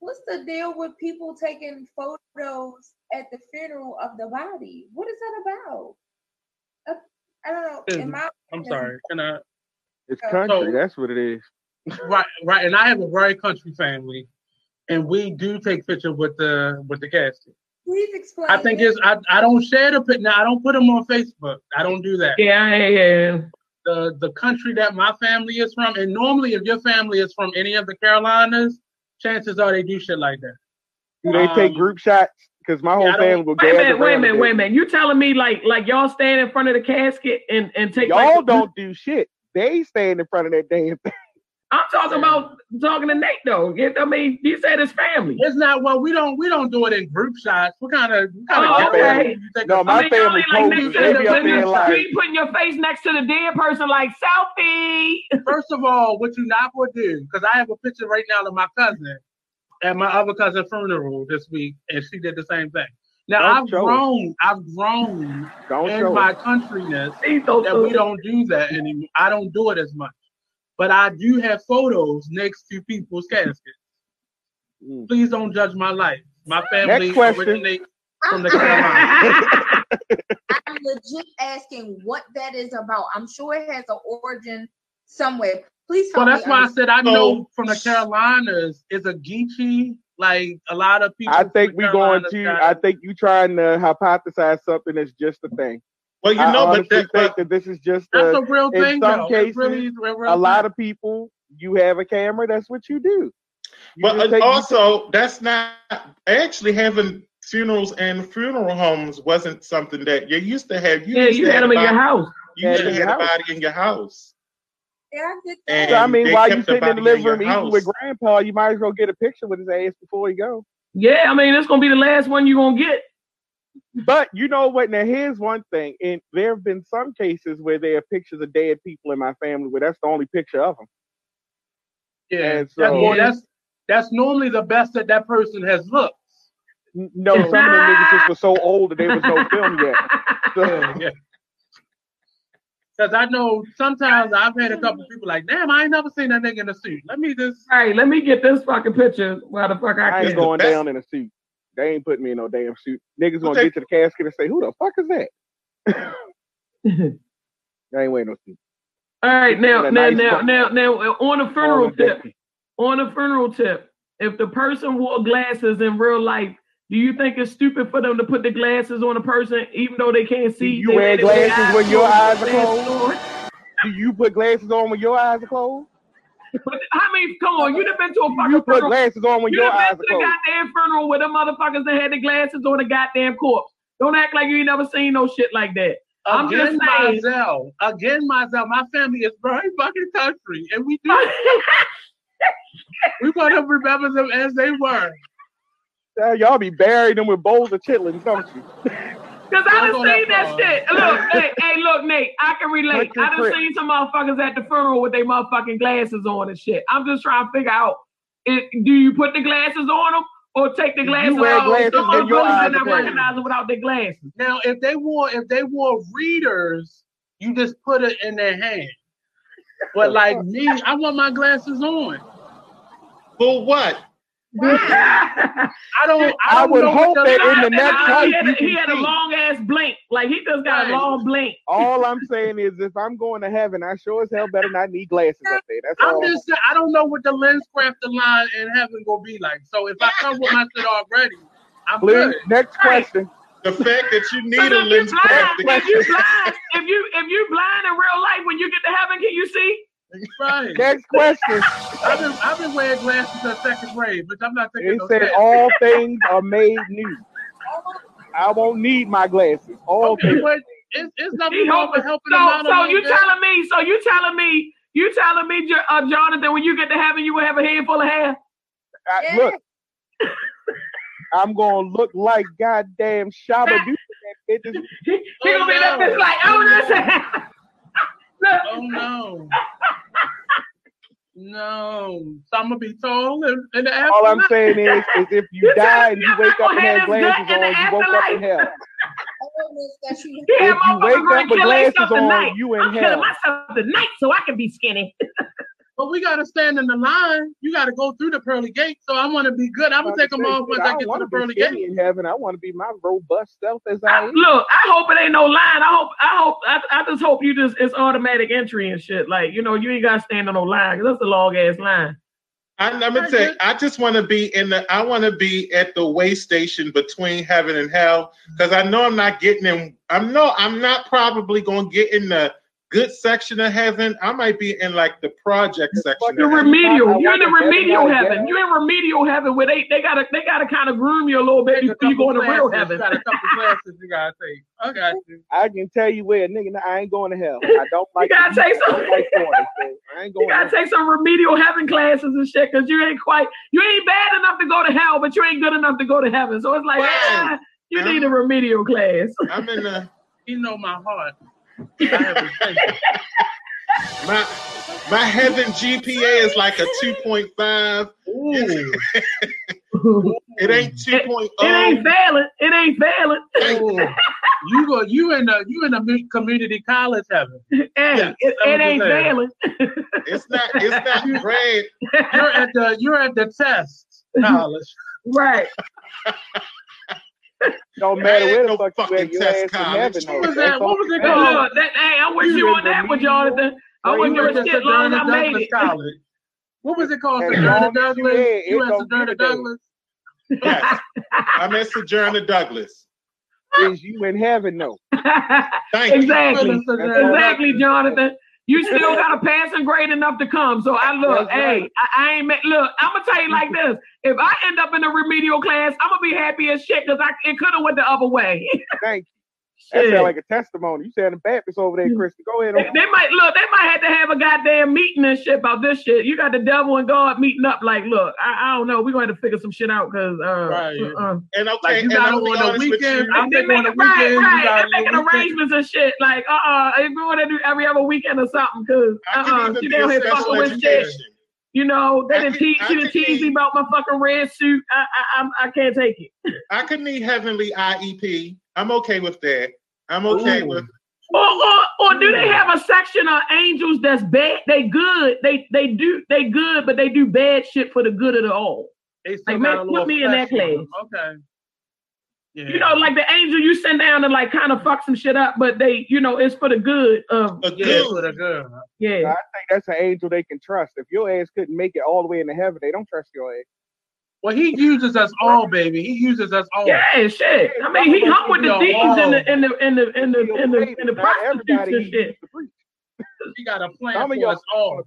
What's the deal with people taking photos at the funeral of the body? What is that about? I don't know. In my I'm sorry. Can I? it's country. So- That's what it is. Right, right. And I have a very country family, and we do take pictures with the with the casket. please explain. I think it's I, I don't share the pic now. I don't put them on Facebook. I don't do that. Yeah, yeah, yeah. The the country that my family is from, and normally if your family is from any of the Carolinas, chances are they do shit like that. Do they take Um, group shots? Because my whole yeah, family will Wait a gather minute, wait a minute, wait a minute. You telling me like like y'all stand in front of the casket and and take Y'all like, don't do shit. They stand in front of that damn thing. I'm talking about talking to Nate though. Yeah, I mean, he said his family. It's not well. We don't we don't do it in group shots. What kind of what kind Oh, of okay. you No, my I mean, family like poses. Nate They said, be up putting there your- like, you putting your face next to the dead person like selfie. First of all, what you not gonna do? Because I have a picture right now of my cousin at my other cousin funeral this week, and she did the same thing. Now Don't I've show it. grown. I've grown Don't in my it. countryness He so that we don't do that anymore. I don't do it as much. But I do have photos next to people's caskets. Mm. Please don't judge my life. My family Next originates from the I'm, Carolinas. I'm legit asking what that is about. I'm sure it has an origin somewhere. Please Well, that's me why I said I know from the Carolinas is a Geechee. Like a lot of people. I think the we going to. I think you trying to hypothesize something that's just a thing. Well, you know, but honestly that, think that this is just That's a, a real in thing, some though. cases, really a real a lot of people. You have a camera. That's what you do. You but uh, take- also that's not actually having funerals and funeral homes wasn't something that you used to have. You Yeah, you had them in your house. You used Had to it in have your a body in your house. Yeah, I get that. And So, I mean, while you kept sitting in the living room eating with grandpa, you might as well get a picture with his ass before you go. Yeah, I mean, it's gonna be the last one you're gonna get. But you know what? Now here's one thing, and there have been some cases where there are pictures of dead people in my family where that's the only picture of them. Yeah, And that's, so- well, that's that's normally the best that that person has looked. No, some of them niggas just were so old that there was no film yet. So, Yeah. Because I know sometimes I've had a couple mm. people like, damn, I ain't never seen that nigga in a suit. Let me just. Hey, let me get this fucking picture. Why the fuck I I ain't can't? going down in a suit. They ain't putting me in no damn suit. Niggas gonna Okay. get to the casket and say, "Who the fuck is that?" I ain't wearing no suit. All right, now, now, nice now, cup. now, now, on a funeral All of that. tip, on a funeral tip, if the person wore glasses in real life, do you think it's stupid for them to put the glasses on a person even though they can't see? you wear glasses when your eyes are closed? Do you put glasses on when your eyes are closed? But I mean, come on, you done been to a fucking You put funeral. glasses on when You your done eyes been are to the closed. goddamn funeral where the motherfuckers that had the glasses on the goddamn corpse. Don't act like you ain't never seen no shit like that. I'm Again, just saying. myself. Again, myself. My family is very fucking country, and we do. we want to remember them as they were. Uh, y'all be burying them with bowls of chitlins, don't you? Cause I Don't done seen that that shit. Look, hey, hey, look, Nate, I can relate. I done clip. seen some motherfuckers at the funeral with their motherfucking glasses on and shit. I'm just trying to figure out, it, do you put the glasses on them or take the You glasses wear off? glasses Some and your motherfuckers eyes are not are recognizing without their glasses. Now, if they wore if they wore readers, you just put it in their hand. But like me, I want my glasses on. For what? I don't. I, I don't would hope what the that in the next I- life he had, you a, he can had a long ass blink. Like he just got Right. a long blink. All I'm saying is, if I'm going to heaven, I sure as hell better not need glasses up there. That's I'm all. just saying, I don't know what the lens crafted line in heaven gonna be like. So if I come with my shit already, I'm Please, good. next Right. question. The fact that you need But a if you lens blind, craft if you blind, if you if you blind in real life, when you get to heaven, can you see? Right. Next question. I've been I've been wearing glasses since second grade, but I'm not taking It no said chance. all things are made new. I won't need my glasses. All Okay, things. but it's, it's He nothing wrong with helping So out so you bit. telling me? So you telling me? You telling me, Jo- uh, Jonathan, when you get to heaven, you will have a handful of hair? I, Yeah. look, I'm gonna look like goddamn Shabba Doo. That bitch is- He, he Oh, gonna be that no. bitch like, oh, listen. Oh no. No. So I'm gonna be tall and, and the all I'm saying is, is if you die and you wake up and have glasses in on, you woke up in hell. If you wake up with glasses on, you in I'm killing hell. myself tonight so I can be skinny. But we gotta stand in the line. You gotta go through the pearly gate. So I wanna be good. I'm gonna take them off once I don't get to wanna the be pearly skinny gate. in heaven. I want to be my robust self as I I, look, I hope it ain't no line. I hope, I hope, I, I just hope you just it's automatic entry and shit. Like you know, you ain't gotta stand on no line 'cause that's a long ass line. I, I'm gonna tell you, I just want to be in the. I want to be at the way station between heaven and hell because I know I'm not getting in. I'm no. I'm not probably gonna get in the good section of heaven. I might be in like the project section. You're remedial. You're in the I want to remedial everybody heaven. You're in remedial heaven where they they gotta they gotta kind of groom you a little bit before you go couple into real classes, heaven. Got a couple classes you gotta take. I got you. I can tell you where, nigga, I ain't going to hell. I don't like. you gotta take I some- don't like water, so I ain't going. You gotta to take some remedial heaven classes and shit, cause you ain't quite you ain't bad enough to go to hell, but you ain't good enough to go to heaven. So it's like Right. ah, you need a remedial class. I'm in the You know my heart. I have a sense. my my heaven GPA is like a 2.5. Ooh. It ain't oh. It, 2.0. it ain't valid. It ain't valid. Ooh. You go. You in the you in the community college heaven. Hey, Yeah, it, it ain't 7%. It's not it's not great. You're at the you're at the test college. right. Don't matter ain't where no the fuck you fucking at, your test ass in college. heaven. What was That's that? What was it called? look, that, hey, I wish You you in on that one. Jonathan. I Right, wouldn't You give went a to shit long as I made Douglas it. College. What was it called? As Sojourner long Douglas. there, it You at don't Sojourner give a damn. Douglas. Yes. I'm at Sojourner Douglas. Is you in heaven though? Thank you. exactly. Exactly, Jonathan. You still got a passing grade enough to come. So I look, hey, right. I, I ain't met, look. I'm gonna tell you like this: if I end up in a remedial class, I'm gonna be happy as shit because I it could have went the other way. Thank you. That Shit. sound like a testimony. You sound Baptist over there, Kristen. Go ahead. They, they might look. They might have to have a goddamn meeting and shit about this shit. You got the devil and God meeting up. Like, look, I, I don't know. We're going to have to figure some shit out because, uh, Right. uh, And okay, Like you and got I'll on the weekend. I'm they thinking on the making right. You right. got They're making arrangements and shit. Like, uh, uh if we want to do every other weekend or something, because, I uh, uh, she down here fucking with shit. You know, they didn't could- tease. I She didn't tease me about my fucking red suit. I, I, I'm, I can't take it. I could need heavenly IEP. I'm okay with that. I'm okay Ooh. with Or, or, or do they have a section of angels that's bad? They good. They, they do. They good, but they do bad shit for the good of the all. They Like, man, put me in that flesh on them. Okay. Yeah. You know, like the angel you send down and like kind of fuck some shit up, but they, you know, it's for the good of a yeah, good. for the girl. yeah. I think that's an angel they can trust. If your ass couldn't make it all the way into heaven, they don't trust your ass. Well, he uses us all, baby. He uses us all. Yeah, shit. I mean, he hung with the Yo, thieves in the in the in the in the in the, in the prostitutes and shit. used to preach. He got a plan Some of for y'all- us all.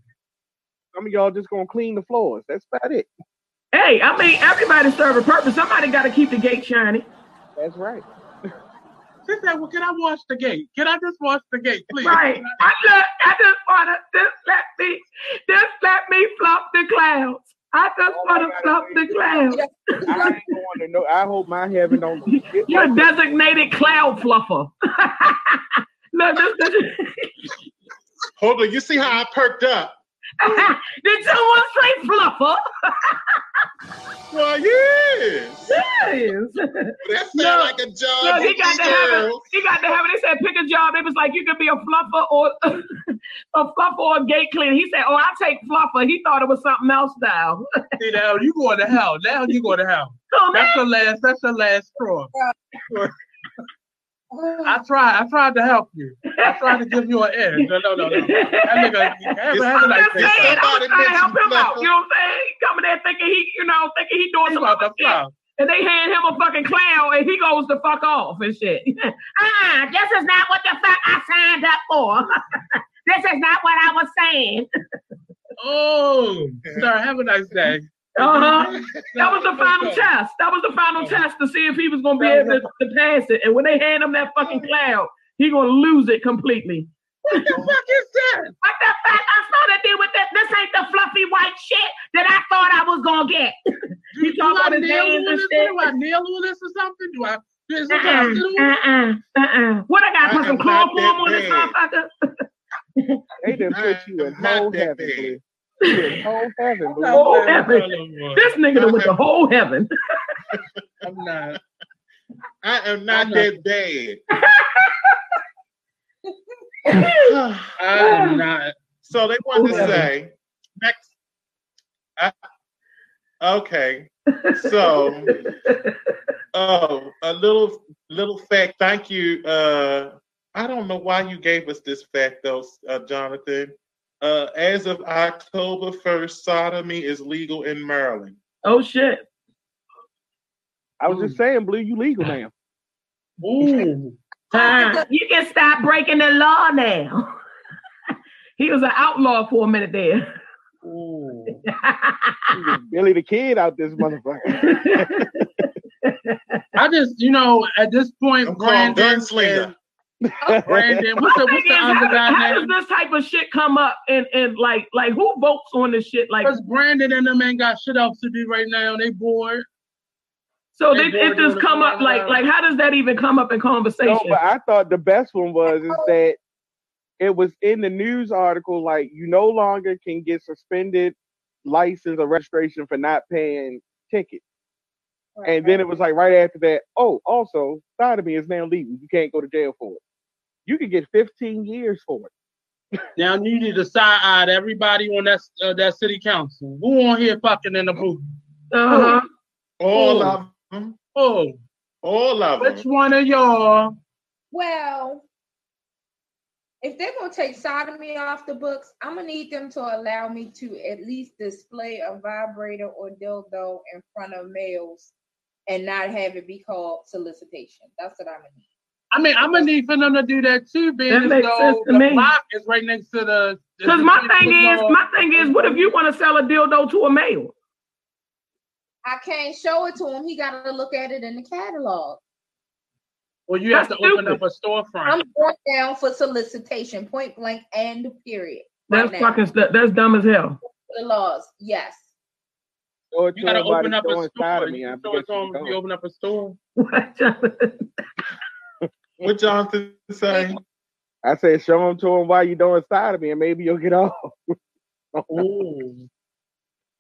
Some of y'all just gonna clean the floors. That's about it. Hey, I mean, everybody serve a purpose. Somebody got to keep the gate shiny. That's right. She said, "Well, can I wash the gate? Can I just wash the gate, please?" Right. I look. I just wanna just let me just let me fluff the clouds. I just oh All I wanna gotta fluff say the cloud. I ain't going to know. I hope my heaven don't. You're a designated cloud fluffer. look, this, this, Hold on, you see how I perked up? did someone say fluffer? Well, yes. Yes. That sounds Look, like a job. Look, he got to have it. He got to have it. They said pick a job. It was like you could be a fluffer or a fluffer or a gate cleaner. He said, "Oh, I take fluffer." He thought it was something else now. See now you going to hell. Now you going to hell. So That's the last. That's the last straw. I tried. I tried to help you. I tried to give you an edge. No, no, no, no. That nigga, have, It's- have a I'm just saying, I was trying to help him out. You know what I'm saying? He coming there thinking he, you know, thinking he doing He some about other to shit. And they hand him a fucking clown and he goes to fuck off and shit. uh-uh, this is not what the fuck I signed up for. this is not what I was saying. Oh, sir, have a nice day. Uh-huh. That was the final test. That was the final test to see if he was gonna be able to, to pass it. And when they hand him that fucking cloud, he gonna lose it completely. What the fuck is that? What the fuck? I started to deal with this. This ain't the fluffy white shit that I thought I was gonna get. You Do talking I about his nail hands and this? shit? Do I nail on this or something? Do I? Is it Uh-uh, uh-uh, uh-uh. What I got? I Put some am not chloroform on that this bad. motherfucker? They done put you in I'm whole that heaven, bad. Blue. Whole heaven, Blue. Oh, heaven. This nigga done went to whole heaven. I'm not. I am not I'm that bad. I am not. so they wanted to Whoever. say next. I, okay, so oh, a little little fact. Thank you. Uh, I don't know why you gave us this fact though, uh, Jonathan. Uh, as of October first, sodomy is legal in Maryland. oh shit. I was just saying, Blue, you legal now. Ooh. Uh, you can stop breaking the law now. He was an outlaw for a minute there. Ooh. Billy the Kid out this motherfucker. I just, you know, at this point, I'm called Brandon, Gunslinger. And- Brandon, what's the, what's the is, other how, guy how does this type of shit come up and and like like who votes on this shit? Like Because Brandon and them ain't got shit else to do right now. They bored. so they they, bored it just come up like like how does that even come up in conversation? No, but I thought the best one was is that it was in the news article like you no longer can get suspended license or registration for not paying tickets. And then it was like right after that, oh, also sodomy is now legal. You can't go to jail for it. You could get 15 years for it. Now you need to side eye everybody on that uh, that city council. Who on here fucking in the booth? uh-huh. All Ooh. of them. Oh, All of them. which one of y'all? Well, if they're gonna take sodomy off the books, I'm gonna need them to allow me to at least display a vibrator or dildo in front of males and not have it be called solicitation. That's what I'm gonna need. I mean, I'm gonna need for them to do that too, being That as makes though sense to the me. block is right next to the. Because my thing is, the- my thing is, what if you want to sell a dildo to a male? I can't show it to him. He gotta look at it in the catalog. Well, you have to That's open up a storefront. I'm going down for solicitation, point blank and period. That's now. fucking stu- that's dumb as hell. the laws. Yes. Or You gotta open up a store. sodomy, You I can show guess it to you them if go. you open up a store. What Jonathan say? I said, show them to him why you don't inside of me, and maybe you'll get off. Ooh.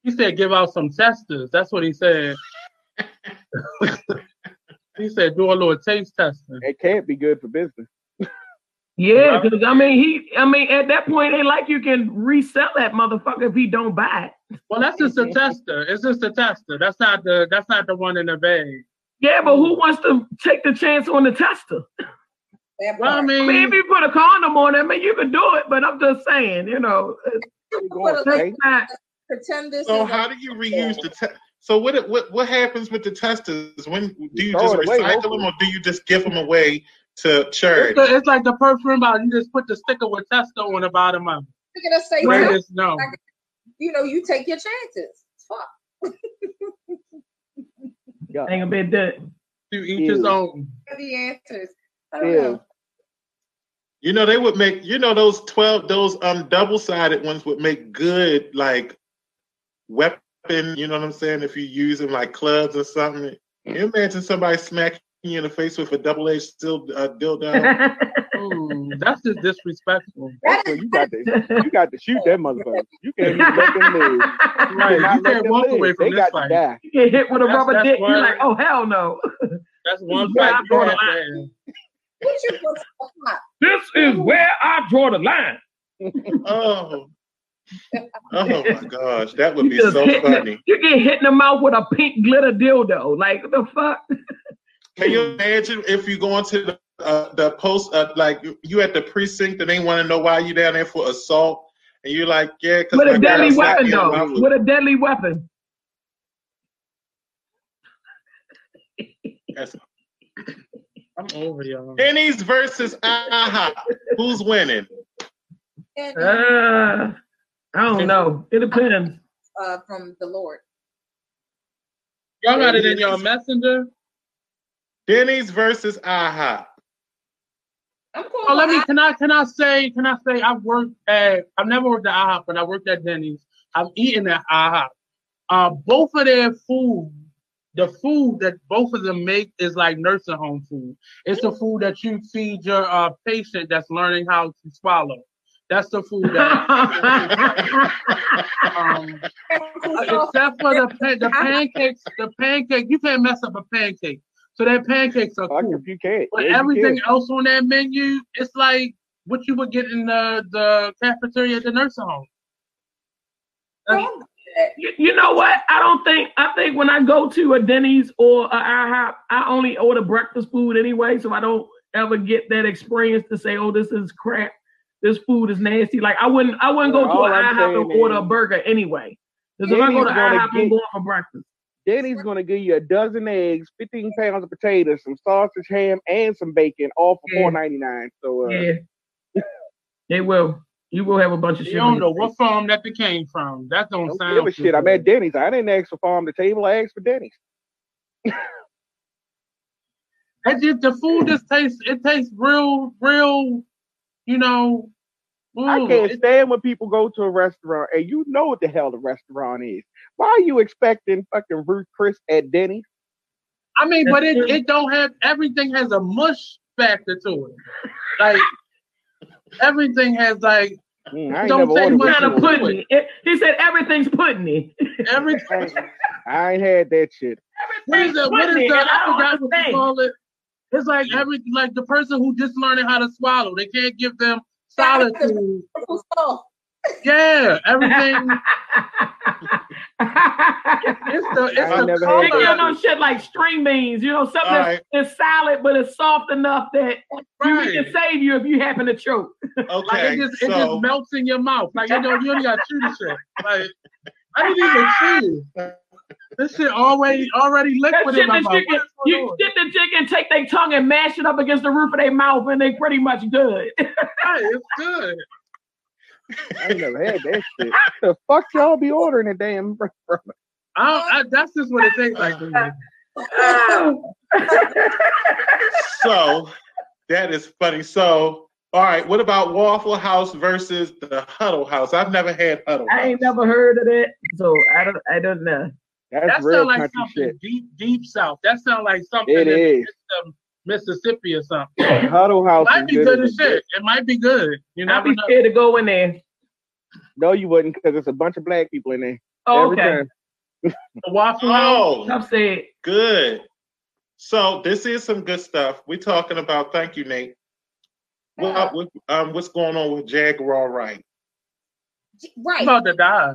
He said, "Give out some testers." That's what he said. he said, "Do a little taste testing." It can't be good for business. Yeah, because I mean, he, I mean, at that point, ain't like you can resell that motherfucker if he don't buy it. Well, that's just a tester. It's just a tester. That's not the. That's not the one in the bag. Yeah, but who wants to take the chance on the tester? Well, I part. I mean, mean, if you put a condom on it, I mean, you can do it. But I'm just saying, you know, going Put not. Pretend this So how do you reuse the te- so what, what what happens with the testers? When do you Throw just it away, recycle hopefully. them or do you just give them away to it's, charity? the- it's like the perfume bottle. You just put the sticker with tester on the bottom of it. You're gonna say, no, Just no. you know, you take your chances. Fuck. Yeah. Ain't a bit done. To each his own. The answers. I don't Ew. know. You know they would make you know those twelve those um double sided ones would make good like weapon. You know what I'm saying? If you use them like clubs or something. Can you imagine somebody smacking you in the face with a double edged steel uh, dildo? Ooh, that's just disrespectful. That So you got to you got to shoot that motherfucker. You can't even let them live. Right. cannot You can't walk live. away from They this got fight. to die. you get hit with a That's- rubber that's dick. You're like, oh hell no. That's one Yeah, fight. I draw the line. what you put so hot. This is where I draw the line. oh. Oh my gosh, that would be so funny. it- you get hit in the mouth with a pink glitter dildo. Like the fuck? Can you imagine if you go into the uh, the post uh, like you- you at the precinct and they want to know why you down there for assault and you're like yeah because With a deadly weapon though. With a deadly weapon. I'm over y'all. Denny's versus IHOP. Who's winning? Uh, I don't know. It depends. uh, from the Lord. Y'all got it in your messenger. Denny's versus IHOP. I'm cool. Oh, let me. Can I? Can I say? Can I say? I've worked at. I've never worked at IHOP, but I worked at Denny's. I've eaten at IHOP. Uh, both of their food, the food that both of them make is like nursing home food. It's the food that you feed your uh, patient that's learning how to swallow. That's the food that. Um, except for the the pancakes, the pancake you can't mess up a pancake. So that pancakes are Fuck cool. if you can't. But Yes, everything can. else on that menu, it's like what you would get in the, the cafeteria at the nursing home. You, you know what? I don't think. I think when I go to a Denny's or a IHOP, I only order breakfast food anyway, so I don't ever get that experience to say, "Oh, this is crap. This food is nasty." Like I wouldn't. I wouldn't go to All an I'm IHOP and saying order a burger anyway. Because if I go to gonna IHOP, I'm going for breakfast. Denny's gonna give you a dozen eggs, 15 pounds of potatoes, some sausage, ham, and some bacon, all for Yeah. four ninety nine. So uh, Yeah, they will. You will have a bunch of You shit. don't know what farm that they came from. That don't, Don't sound give a too shit. I'm at Denny's. I didn't ask for farm to table. I asked for Denny's. It just the food just tastes. It tastes real, real. You know. I mm, can't stand when people go to a restaurant and you know what the hell the restaurant is. Why are you expecting fucking Ruth Chris at Denny's? I mean, but it, it don't have everything has a mush factor to it. Like everything has like Mm, Don't never say much Kind of with pudding. It, he said everything's pudding. everything. I ain't had that shit. What is the what is the I I forgot what you call it. It's like every like the person who just learning how to swallow. They can't give them solid food. Oh, Yeah, everything. It's the it's I the never They had color. give them shit like string beans, you know, something All that's that's solid, but it's soft enough that you Right. can save you if you happen to choke. Like Okay, it just it just melts in your mouth. Like you know you only got to chew the shit. Like I didn't even chew. This shit already already liquid in my mouth. you can, What's going you get the chicken, take their tongue and mash it up against the roof of their mouth, and they pretty much good. Right, it's good. I ain't never had that shit. the fuck y'all be ordering a damn restaurant? I don't, I, that's just what it tastes like to me. so that is funny. So all right, what about Waffle House versus the Huddle House? I've never had Huddle I ain't never heard of that, so I don't. I don't know. That's That real sounds like something shit. deep, deep south. That sounds like something It in is. midst of Mississippi or something. Huddle House might be good good as as a shit. It might be good. You I'd be know. scared to go in there. No, you wouldn't, because it's a bunch of black people in there. Oh, okay. time. The Waffle House. Oh, said. good. So this is some good stuff. We're talking about. Thank you, Nate. What, what, um, what's going on with Jaguar Wright? I'm right. about to die.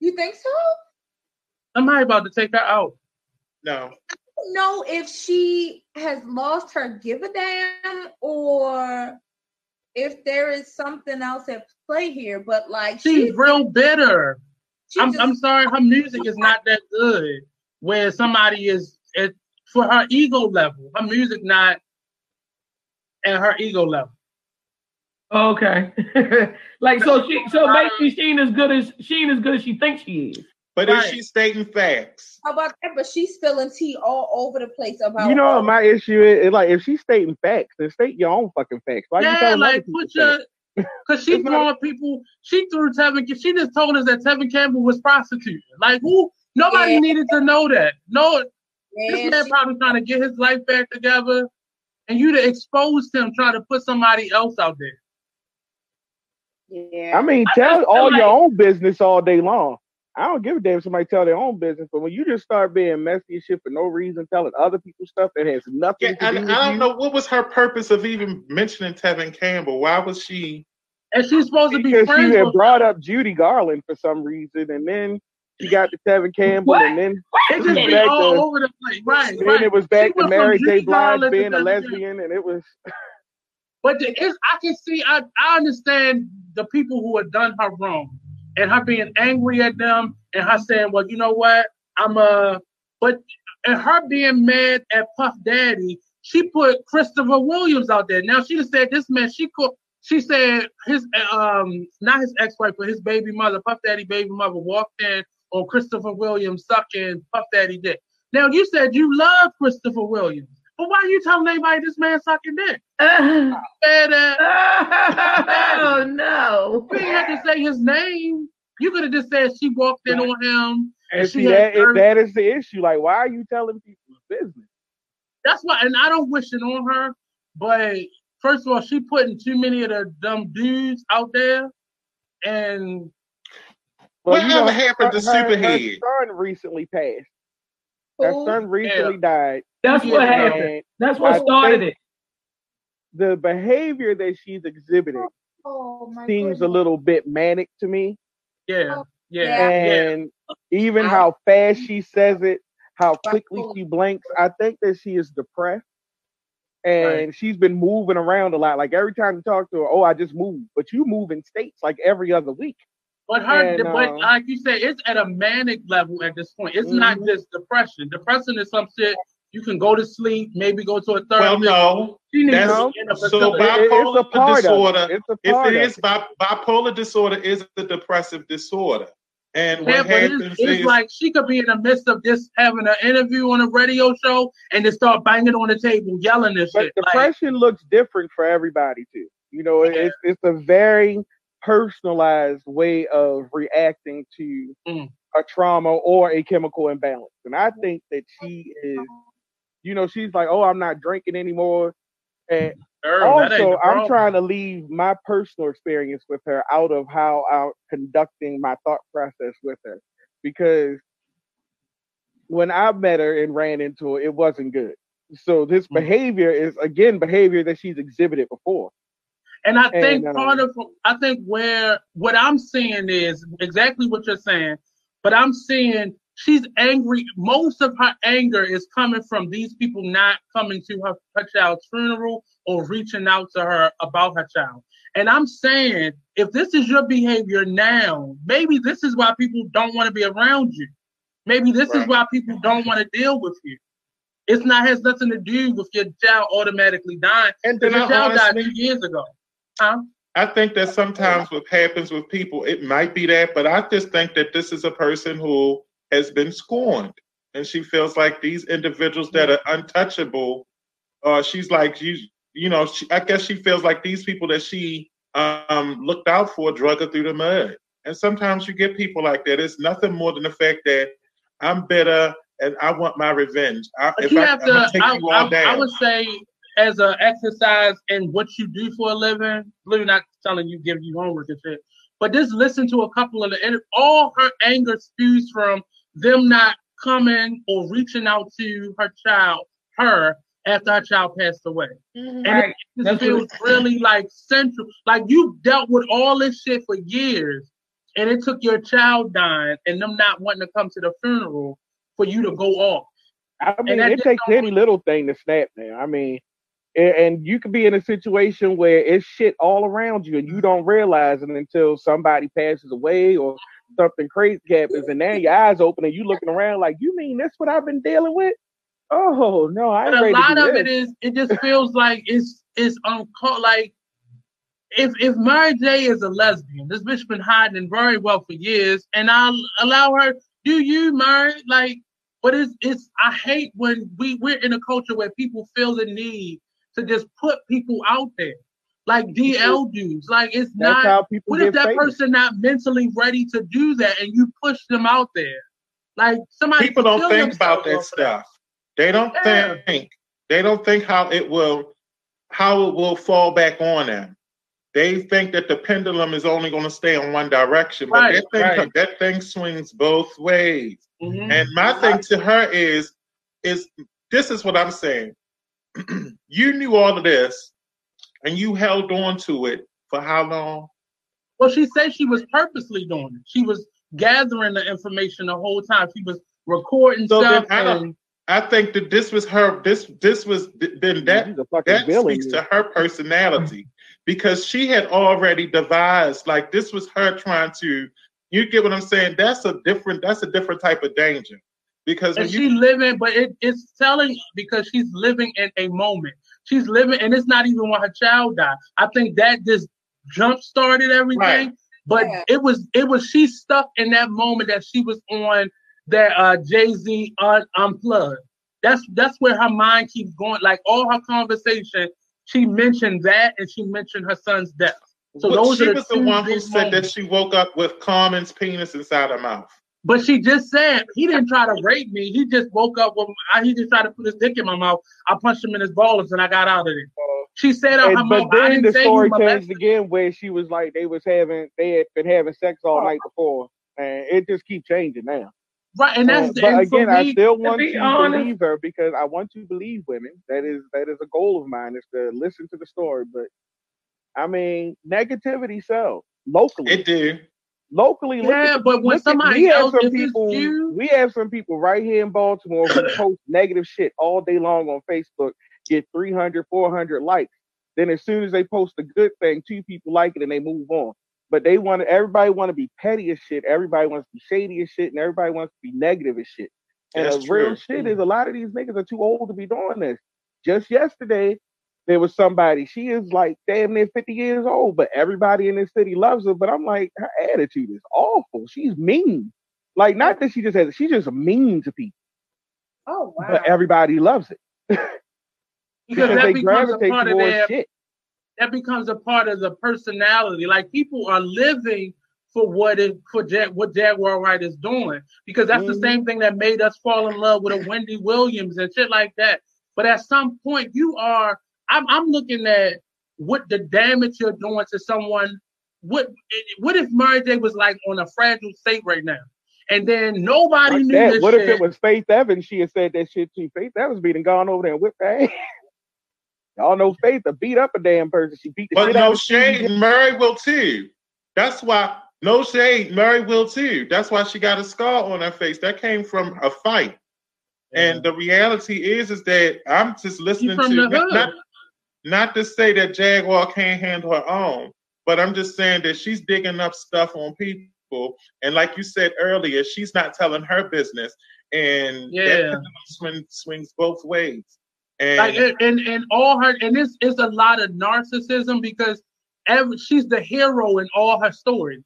You think so? Somebody about to take her out. No, don't know if she has lost her give a damn or if there is something else at play here. But like She's real bitter. she I'm, just- I'm sorry, her music is not that good. Where somebody is it for her ego level. Her music not at her ego level. Okay. like so she so um, basically she ain't as good as she ain't as good as she thinks she is. But Right. is she stating facts? How about that? But she's spilling tea all over the place about You know what my issue is? It's like if she's stating facts, then state your own fucking facts. Why yeah, telling other like put your because she It's not- throwing people. She threw Tevin. She just told us that Tevin Campbell was prostituting. Like who? Nobody Yeah. needed to know that. No, this man she- probably trying to get his life back together, and you to expose him trying to put somebody else out there. yeah. I mean, tell just all feel your own business all day long. I don't give a damn if somebody tell their own business, but when you just start being messy and shit for no reason, telling other people stuff that has nothing Yeah, to and do with I don't you, know what was her purpose of even mentioning Tevin Campbell. Why was she? And she's supposed to be because she had with brought up Judy Garland for some reason, and then she got to Tevin Campbell, What? and then It just be Back all to- over the place, right? then right. it was back She to went from Mary J. Blige being a Tevin lesbian, and it was But the, it's, I can see, I, I understand the people who have done her wrong and her being angry at them and her saying, well, you know what? I'm a, but and her being mad at Puff Daddy, she put Christopher Williams out there. Now she just said this man, she could, she said his, um, not his ex-wife, but his baby mother, Puff Daddy baby mother walked in on Christopher Williams sucking Puff Daddy dick. Now you said you love Christopher Williams, but why are you telling anybody this man sucking dick? oh Bad ass. Oh, no. You didn't have to say his name. You could have just said she walked in on him. and she see that nerve- that is the issue. Like, why are you telling people business? That's why, and I don't wish it on her. But first of all, she putting too many of the dumb dudes out there, and Whatever happened to her, her Superhead? son recently passed. Her son recently died. That's what happened. That's what I started it. the behavior that she's exhibiting Oh my seems a little bit manic to me. yeah, yeah, Yeah. yeah. And even I- how fast she says it, how quickly she blinks, I think that she is depressed. And Right. she's been moving around a lot. Like every time you talk to her, oh, I just moved. But you move in states like every other week. But her, And, but uh, like you said, it's at a manic level at this point. It's not Mhm. just depression. Depression is some shit You can go to sleep, maybe go to a third. Well, no. She needs That's- to be a so facility. bi- It- it's a bipolar part disorder- of it. It's a If part it of bipolar disorder is a depressive disorder. And Yeah, what but happens it's, it's is like she could be in the midst of just having an interview on a radio show and just start banging on the table yelling and But shit. Like, depression looks different for everybody too. You know, it- it's it's a very personalized way of reacting to Mm. a trauma or a chemical imbalance. And I think that she is, you know, she's like, oh, I'm not drinking anymore. And girl, also, I'm trying to leave my personal experience with her out of how I'm conducting my thought process with her because when I met her and ran into her, it wasn't good. So this Mm. behavior is again behavior that she's exhibited before. And I think And, um, part of I think where what I'm seeing is exactly what you're saying, but I'm seeing she's angry. Most of her anger is coming from these people not coming to her, her child's funeral or reaching out to her about her child. And I'm saying if this is your behavior now, maybe this is why people don't want to be around you. Maybe this is why people don't want to deal with you. It's not has nothing to do with your child automatically dying. and then your child died two years ago. Huh? I think that sometimes what happens with people, it might be that, but I just think that this is a person who has been scorned. And she feels like these individuals that are untouchable, uh, she's like, you, you know, she, I guess she feels like these people that she um, looked out for drug her through the mud. And sometimes you get people like that. It's nothing more than the fact that I'm bitter and I want my revenge. I, if you I, have take I, I. I would say, as an exercise in what you do for a living, really not telling you give you homework and shit, but just listen to a couple of the. All her anger spews from them not coming or reaching out to her child, her after her child passed away. Mm-hmm. And Right. it just feels what- really like central. Like you dealt with all this shit for years, and it took your child dying and them not wanting to come to the funeral for you to go off. I mean, it takes any little thing to snap now. I mean, a- and you could be in a situation where it's shit all around you and you don't realize it until somebody passes away or something crazy happens, and then your eyes open and you looking around like, you mean that's what I've been dealing with? Oh no, I But a lot of this. it is it just feels like it's it's uncalled like if if Mary J is a lesbian, this bitch been hiding very well for years, and I'll allow her do you, Mary? Like, but it's it's I hate when we we're in a culture where people feel the need to just put people out there. Like DL dudes. Like it's That's not how people what if that famous. person not mentally ready to do that and you push them out there? Like somebody people don't think about that off of stuff. They don't Yeah. think. They don't think how it will how it will fall back on them. They think that the pendulum is only going to stay in one direction, but Right, that thing right. that thing swings both ways. Mhm. And my thing to her is is this is what I'm saying. you knew all of this and you held on to it for how long? Well, she said she was purposely doing it. She was gathering the information the whole time. She was recording So stuff. I don't- and, I think that this was her this this was then that She's a fucking that villain. speaks to her personality because she had already devised like this was her trying to you get what i'm saying that's a different that's a different type of danger because when and you she living, but it, it's telling because she's living in a moment. She's living, and it's not even when her child died. I think that just jump started everything. Right. But Yeah. it was it was she stuck in that moment that she was on that uh Jay Z un- unplugged. That's that's where her mind keeps going. Like all her conversation, she mentioned that and she mentioned her son's death. So Well, those she are the was the one who big said that she woke up with Common's penis inside her mouth. But she just said he didn't try to rape me. He just woke up when I, he just tried to put his dick in my mouth. I punched him in his balls and I got out of it. She said on And, but mouth, then didn't the story you again where she was like they was having they had been having sex all night before, and it just keeps changing now. Right, and that's Uh, but and for again, I still want be to believe her because I want to believe women. That is that is a goal of mine is to listen to the story. But I mean, negativity sells locally. It did. Locally, look Yeah, at, but when look at- somebody we have else- some if it's people, you- we have some people right here in Baltimore who post negative shit all day long on Facebook, get 300, 400 likes. Then as soon as they post a good thing, two people like it and they move on. But they want to, everybody want to be petty as shit. Everybody wants to be shady as shit, and everybody wants to be negative as shit. And That's the real true. shit is a lot of these niggas are too old to be doing this. Just yesterday, there was somebody, she is like damn near 50 years old, but everybody in this city loves her. But I'm like, her attitude is awful. She's mean. Like, not that she just has, she's just mean to people, Oh wow. but everybody loves it. because because that they becomes a gravitate part of towards their shit. that becomes a part of the personality. Like people are living for what it for Jag, what Jaguar Wright is doing because that's the Mhm. same thing that made us fall in love with a Wendy Williams and shit like that. But at some point, you are. I'm I'm looking at what the damage you're doing to someone. What what if Mary J was like on a fragile state right now, and then nobody Like knew that. this What shit. if it was Faith Evans? She had said that shit too. Faith Evans beating gone over there and whipped her ass. Y'all know Faith to beat up a damn person. She beat the But shit out no of shade, Mary will too. That's why no shade, Mary will too. That's why she got a scar on her face. That came from a fight. And the reality is, is that I'm just listening to the not, not not to say that Jaguar can't handle her own, but I'm just saying that she's digging up stuff on people. And like you said earlier, she's not telling her business. And Yeah. that swing, swings both ways. And like and, and and all her and this is a lot of narcissism because every she's the hero in all her stories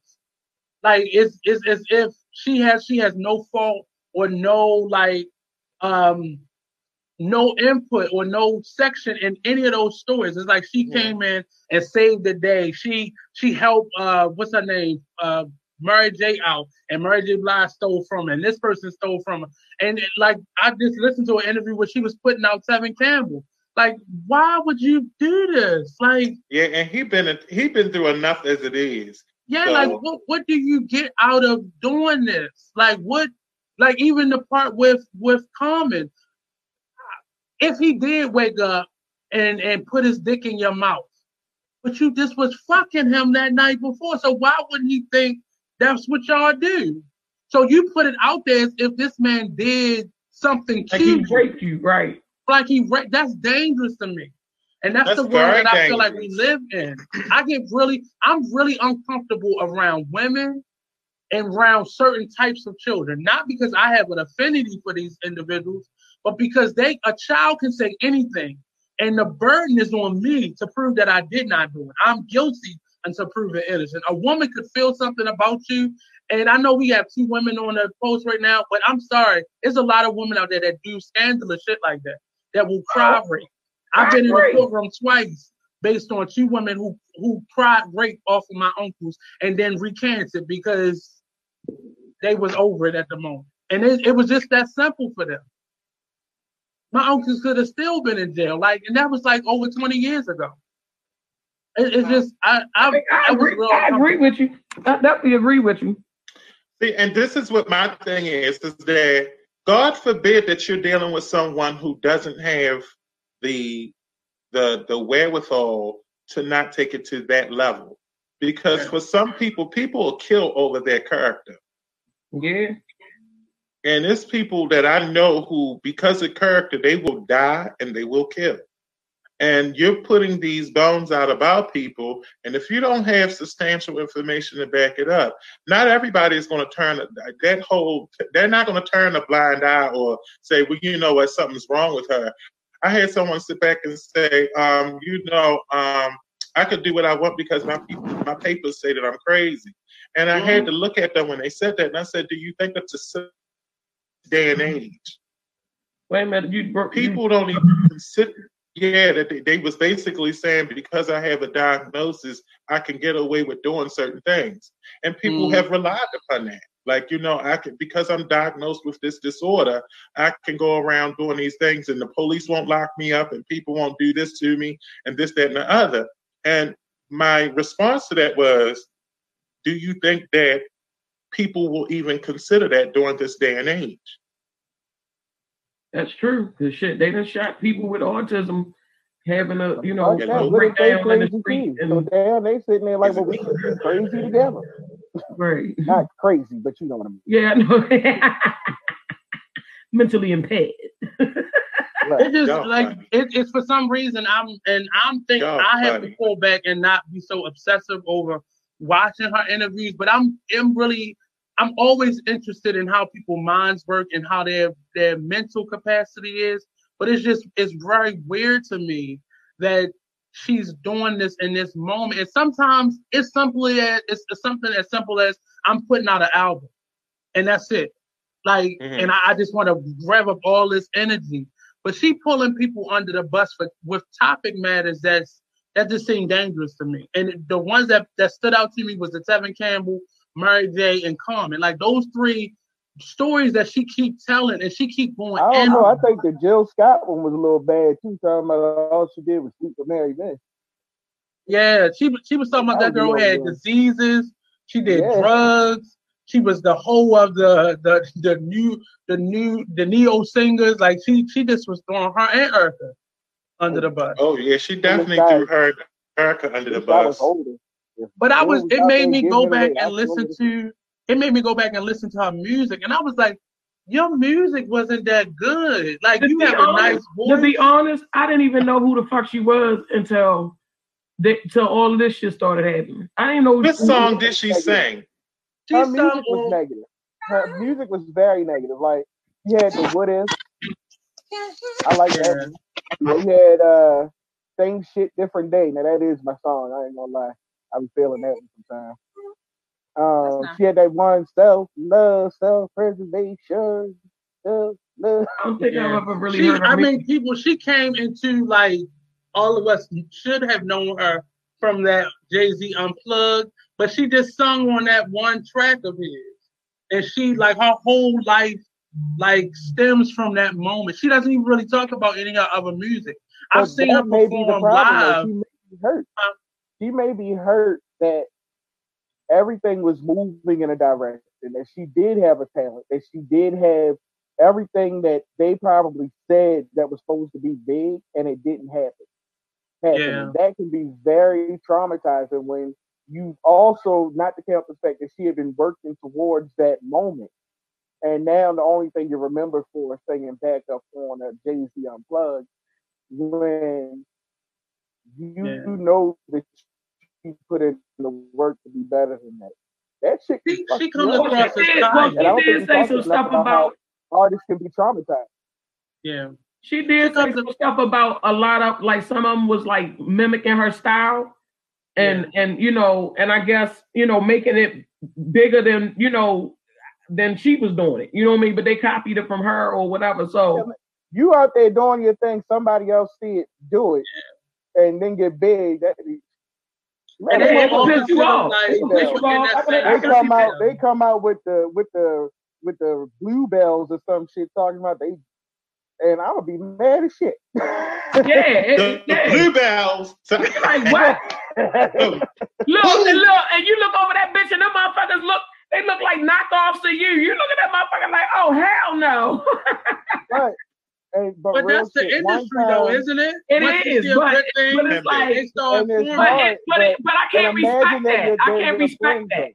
like it's it's as if she has she has no fault or no like um no input or no section in any of those stories it's like she Yeah. came in and saved the day she she helped uh what's her name uh Mary J out and Mary J Blige stole from her and this person stole from her and it, like I just listened to an interview where she was putting out Tevin Campbell. Like, why would you do this? Like, yeah, and he been he been through enough as it is. yeah, So- like what what do you get out of doing this? Like what like even the part with with Common, if he did wake up and and put his dick in your mouth, but you just was fucking him that night before, so why wouldn't he think that's what y'all do? So you put it out there as if this man did something Like to he you. raped you, right? like he ra- that's dangerous to me and that's, That's the world very that i feel like we live in i get really i'm really uncomfortable around women and around certain types of children not because i have an affinity for these individuals but because they a child can say anything and the burden is on me to prove that i did not do it. I'm guilty until proven innocent. A woman could feel something about you and I know we have two women on the post right now, but I'm sorry, there's a lot of women out there that do scandalous shit like that, that will cry rape. I've been in the courtroom twice based on two women who who cried rape off of my uncles and then recanted because they was over it at the moment, and it, it was just that simple for them. My uncles could have still been in jail, like, and that was like over 20 years ago. It, it's just I I, I, I I agree. real I agree with you. I definitely agree with you. See, and this is what my thing is: is that God forbid that you're dealing with someone who doesn't have the the the wherewithal to not take it to that level. Because for some people, people will kill over their character. Yeah. And it's people that I know who, because of character, they will die and they will kill. And you're putting these bones out about people. And if you don't have substantial information to back it up, not everybody is going to turn that whole, they're not going to turn a blind eye or say, well, you know what, something's wrong with her. I had someone sit back and say, um, you know, um, I could do what I want because my people, my papers say that I'm crazy. And I had to look at them when they said that, and I said, "Do you think that's a day and age? Wait a minute. You bro- you- People don't even consider." Yeah, that they, they was basically saying because I have a diagnosis, I can get away with doing certain things, and people Mm. have relied upon that. Like you know, I can because I'm diagnosed with this disorder, I can go around doing these things, and the police won't lock me up, and people won't do this to me, and this, that, and the other. And my response to that was, do you think that people will even consider that during this day and age? That's true. Cause shit, they done shot people with autism having a you know oh, Like that, a they breakdown in the crazy street too. So damn, they sitting there like, well, we could crazy together. right. Not crazy, but you know what I mean. Yeah, I know. Mentally impaired. Right. It just Y'all like it, it's for some reason I'm and I'm thinking Y'all I have to pull back and not be so obsessive over watching her interviews. But I'm am really I'm always interested in how people minds work and how their their mental capacity is. But it's just it's very weird to me that she's doing this in this moment. And sometimes it's simply as it's something as simple as I'm putting out an album, and that's it. Like, Mhm. and I, I just want to rev up all this energy. But she pulling people under the bus for with topic matters that's that just seemed dangerous to me. And the ones that that stood out to me was the Tevin Campbell, Mary J, and Common. Like those three stories that she keep telling, and she keep going. I don't know. I think the Jill Scott one was a little bad too. Talking about all she did was sleep with Mary Lynn. Yeah, she was- she was talking about that That girl had diseases. She did Yeah. drugs. She was the whole of the the the new the new the neo singers. Like she she just was throwing her and Erykah under the bus. Oh yeah, she definitely threw her Erykah under the This guy was bus. older. If But I was it made me go back and listen to it made me go back and listen to her music, and I was like, your music wasn't that good. Like To you be have a honest- nice To be honest, I didn't even know who the fuck she was until the, till all of this shit started happening. I didn't know. What song did she sing? She her sung music was negative. Her music was very negative. Like you had the what if. I like that. one. You had uh same shit, different day. Now that is my song. I ain't gonna lie. I be feeling that one sometimes. Um, she had that one self love, self preservation, self love. I don't think Yeah. I've ever really She, heard her. I mean, people. She came into like all of us should have known her from that Jay Z Unplugged, but she just sung on that one track of his, and she like her whole life like stems from that moment. She doesn't even really talk about any of her other music. I've But seen her may be the perform live. She may be hurt. Huh? She may be hurt that everything was moving in a direction, that she did have a talent, that she did have everything that they probably said that was supposed to be big, and it didn't happen. happen. Yeah. That can be very traumatizing when you also, not to count the fact that she had been working towards that moment. And now the only thing you remember for is singing back up on a Jay Z Unplugged when you Yeah. know that she put in the work to be better than that. That shit She- she comes up. Well, across she as did, kind. well, I don't she think did we say some stuff about about. artists can be traumatized. Yeah, She did say some stuff about a lot of like some of them was like mimicking her style, and and you know, and I guess you know making it bigger than you know than she was doing it. You know what I mean? But they copied it from her or whatever. So You out there doing your thing, somebody else see it, do it, and then get big. That and Yeah, they it all piss you off. like, you people in off. that I can- same I they come out, that. they come out with the with the with the bluebells or some shit talking about they, and I'm gonna be mad as shit. yeah, The, the bluebells. like what? Look and look, and you look over that bitch, and them motherfuckers look. They look like knockoffs of you. You look at that motherfucker like, oh hell no. Right. And, but But that's the shit, one industry, though, isn't it? It Once is, but- thing, but it's like- they start it's. But, it, but, it, but- but I can't respect that that. I can't respect that.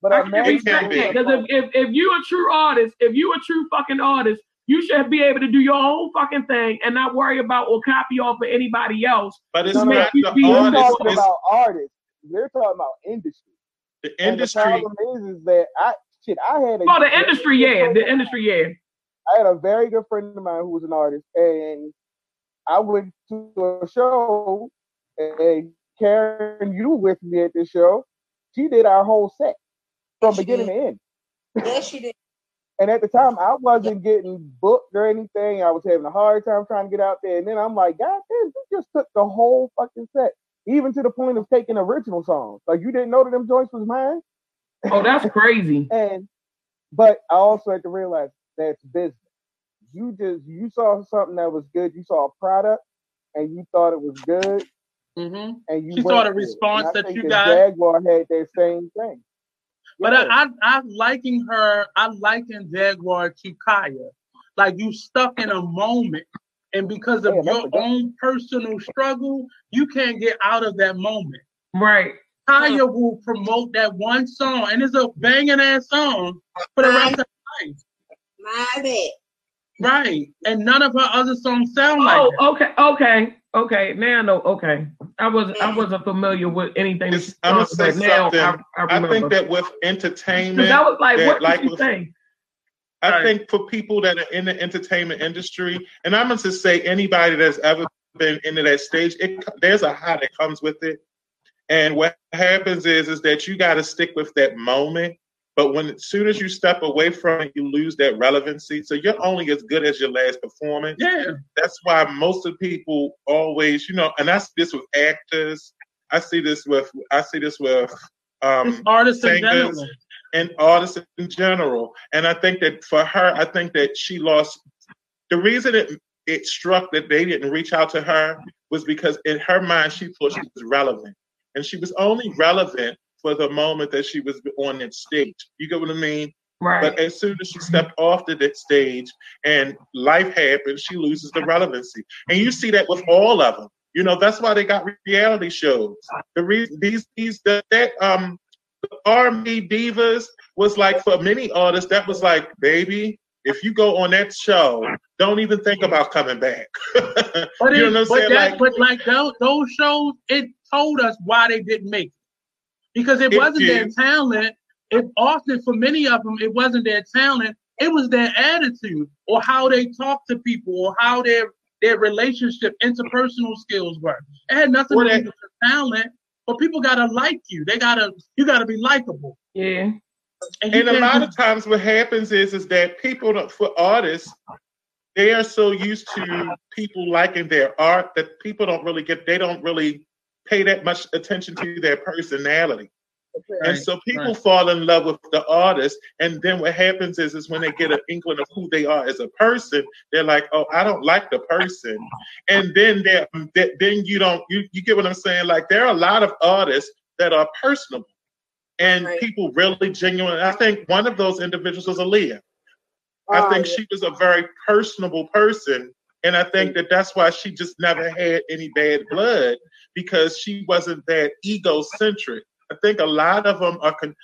But I I can't imagine It can respect that because if, if if you a true artist, if you a true fucking artist, you should be able to do your own fucking thing and not worry about or copy off of anybody else. But it's No, no, not the We're we're artist. talking It's about artists. We're talking about industry. the And the industry. problem is, is that I shit. I had a Oh, the industry, yeah, the industry, yeah. I had a very good friend of mine who was an artist, and I went to a show, and Karen, you were with me at this show. She did our whole set from beginning to end. Yes, she did. And at the time, I wasn't getting booked or anything. I was having a hard time trying to get out there. And then I'm like, God damn, you just took the whole fucking set, even to the point of taking original songs. Like you didn't know that them joints was mine. Oh, that's crazy. And but I also had to realize that's business. You just you saw something that was good. You saw a product, and you thought it was good, hmm and you She went saw the for it. response I that think you got. Jaguar had that same thing. But Yeah. I, I, I'm liking her. I liking Jaguar to Kaya. Like you stuck in a moment, and because of Damn, your own personal struggle, you can't get out of that moment. Right. Kaya will promote that one song, and it's a banging ass song for the rest of her life. My bad. Right. And none of her other songs sound oh, like Oh, that. okay, okay, okay. Now I know. Okay, I was I wasn't familiar with anything. that It's- I'm gonna say about. Now I, something. I I remember. think that with entertainment, I was like, that, what did like she with- say? I Right. think for people that are in the entertainment industry, and I'm going to say anybody that's ever been into that stage, it, there's a high that comes with it. And what happens is, is that you got to stick with that moment. But when as soon as you step away from it, you lose that relevancy. So you're only as good as your last performance. Yeah. That's why most of people always, you know, and I see this with actors. I see this with I see this with um, artists singers, general. and artists in general. And I think that for her, I think that she lost the reason it it struck that they didn't reach out to her was because in her mind she thought she was relevant. And she was only relevant for the moment that she was on that stage. You get what I mean? Right. But as soon as she stepped off the that stage and life happens, she loses the relevancy. And you see that with all of them. You know, that's why they got reality shows. The reason these these that, that um R&B divas was like for many artists that was like, baby, if you go on that show, don't even think about coming back. But, you know what I'm but, saying? that, Like, but like those, those shows, it told us why they didn't make it. Because it, It wasn't their talent. It often, for many of them, it wasn't their talent. It was their attitude or how they talk to people or how their their relationship, interpersonal skills were. It had nothing Or to do with talent. But people gotta like you. They gotta you gotta be likable. yeah. And, and a lot just- of times what happens is is that people for artists they are so used to people liking their art that people don't really get they don't really pay that much attention to their personality and so people right. fall in love with the artist and then what happens is is when they get an inkling of who they are as a person they're like oh i don't like the person and then they're, that then you don't you, you get what i'm saying like there are a lot of artists that are personable and Right. people really genuine i think one of those individuals was Aaliyah. I Oh, think yeah. she was a very personable person, and I think that that's why she just never had any bad blood because she wasn't that egocentric. I think a lot of them are con-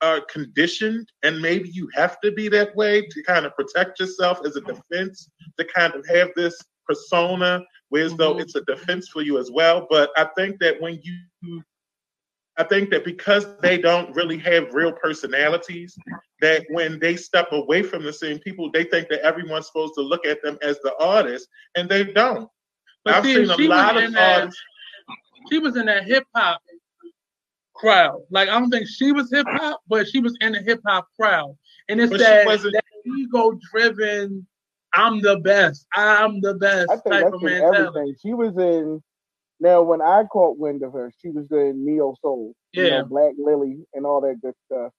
are conditioned, and maybe you have to be that way to kind of protect yourself as a defense, to kind of have this persona, whereas though Mhm. it's a defense for you as well. But I think that when you I think that because they don't really have real personalities, that when they step away from the scene, people they think that everyone's supposed to look at them as the artist, and they don't. But I've see, seen a she lot in of that- artists. she was in that hip hop crowd. Like I don't think she was hip hop, but she was in the hip hop crowd. And it's But that, that ego driven, I'm the best, I'm the best I think type that's of in mentality. everything. She was in. Now, when I caught wind of her, she was in Neo Soul, you Yeah. know, Black Lily, and all that good stuff.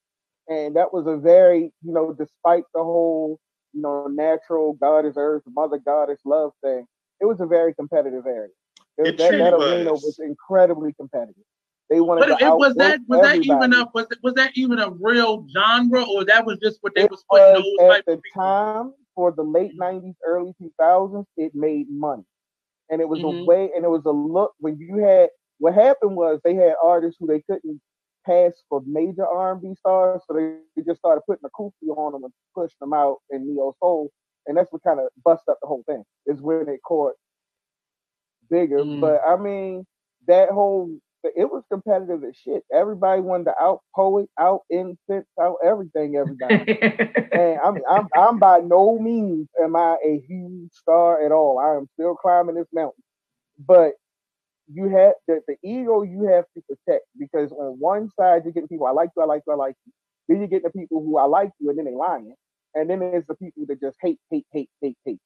And that was a very, you know, despite the whole, you know, natural God is Earth, Mother Goddess love thing, it was a very competitive area. It, It that, that truly arena was. was incredibly competitive. They wanted But to it, was that was that even a was, was that even a real genre or that was just what they it was putting was those type at the people? time for the late mm-hmm. '90s, early 2000s. It made money, and it was a Mhm. way, and it was a look when you had. What happened was they had artists who they couldn't pass for major R&B stars, so they they just started putting a kufi on them and pushing them out in neo soul, and that's what kind of bust up the whole thing. Is when it caught bigger, Mm. but I mean that whole it was competitive as shit. Everybody wanted to out poet, out incense, out everything. Everybody. And I'm I'm I'm by no means am I a huge star at all. I am still climbing this mountain. But you have the, the ego you have to protect because on one side you're getting people I like you, I like you, I like you. Then you're getting the people who I like you and then they lying. And then there's the people that just hate, hate, hate, hate, hate.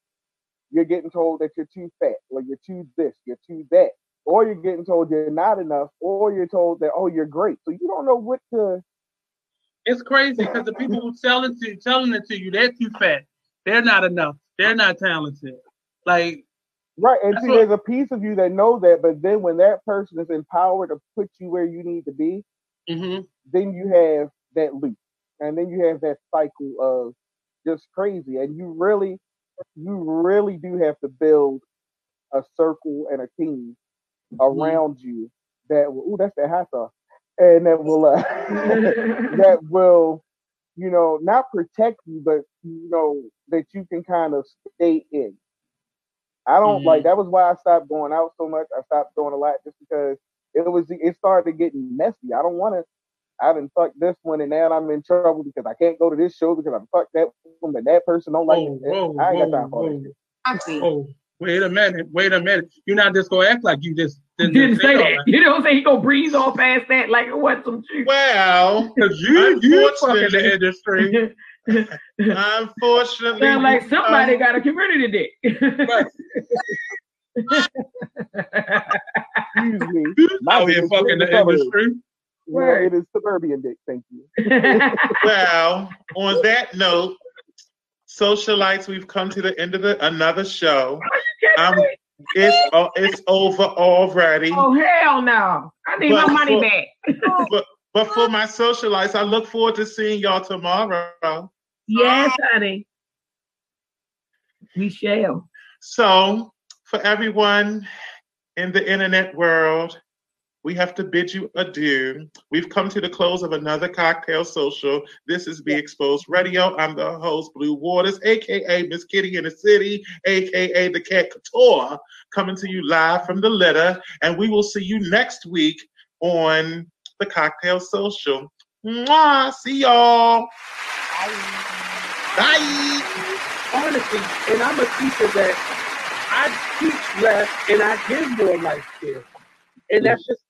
You're getting told that you're too fat, or you're too this, you're too that, or you're getting told you're not enough, or you're told that oh you're great. So you don't know what to It's crazy because the people who selling to telling it to you, they're too fat. They're not enough. They're not talented. Like Right, and see, what- there's a piece of you that know that, but then when that person is empowered to put you where you need to be, mhm. then you have that loop, and then you have that cycle of just crazy, and you really, you really do have to build a circle and a team around you that will. Ooh, that's that hot sauce, and that will uh, that will, you know, not protect you, but you know that you can kind of stay in. I don't Mhm. like that was why I stopped going out so much. I stopped doing a lot just because it was it started to getting messy. I don't want to. I didn't fuck this one and now I'm in trouble because I can't go to this show because I fucked that one, but that person don't like Whoa, it. whoa, I ain't whoa, got time for that. shit. I see. Whoa. Wait a minute. Wait a minute. You're not just gonna act like you just didn't, Didn't say all that. You know what I'm saying? He gonna breeze on past that like it was some shit. Well, Cause you you fucking Unfortunately- the industry. unfortunately, Sound like somebody um, got a community dick. Excuse me. My out dick here is fucking in the industry. You know, it is suburban dick. Thank you. Well, on that note, socialites, we've come to the end of the, another show. Um, it's uh, it's over already. oh hell no! I need But my money for- back. But but for my socialites, I look forward to seeing y'all tomorrow. Yes, honey. We shall. So, for everyone in the internet world, we have to bid you adieu. We've come to the close of another cocktail social. This is Be Exposed Radio. I'm the host, Blue Waters, aka Miss Kitty in the City, aka the Cat Couture, coming to you live from the litter. And we will see you next week on the cocktail social. Mwah! See y'all. Bye. honestly, and I'm a teacher that I teach less and I give more life skills. And that's mm. just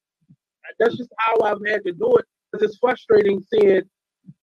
that's just how I've had to do it. Because it's frustrating seeing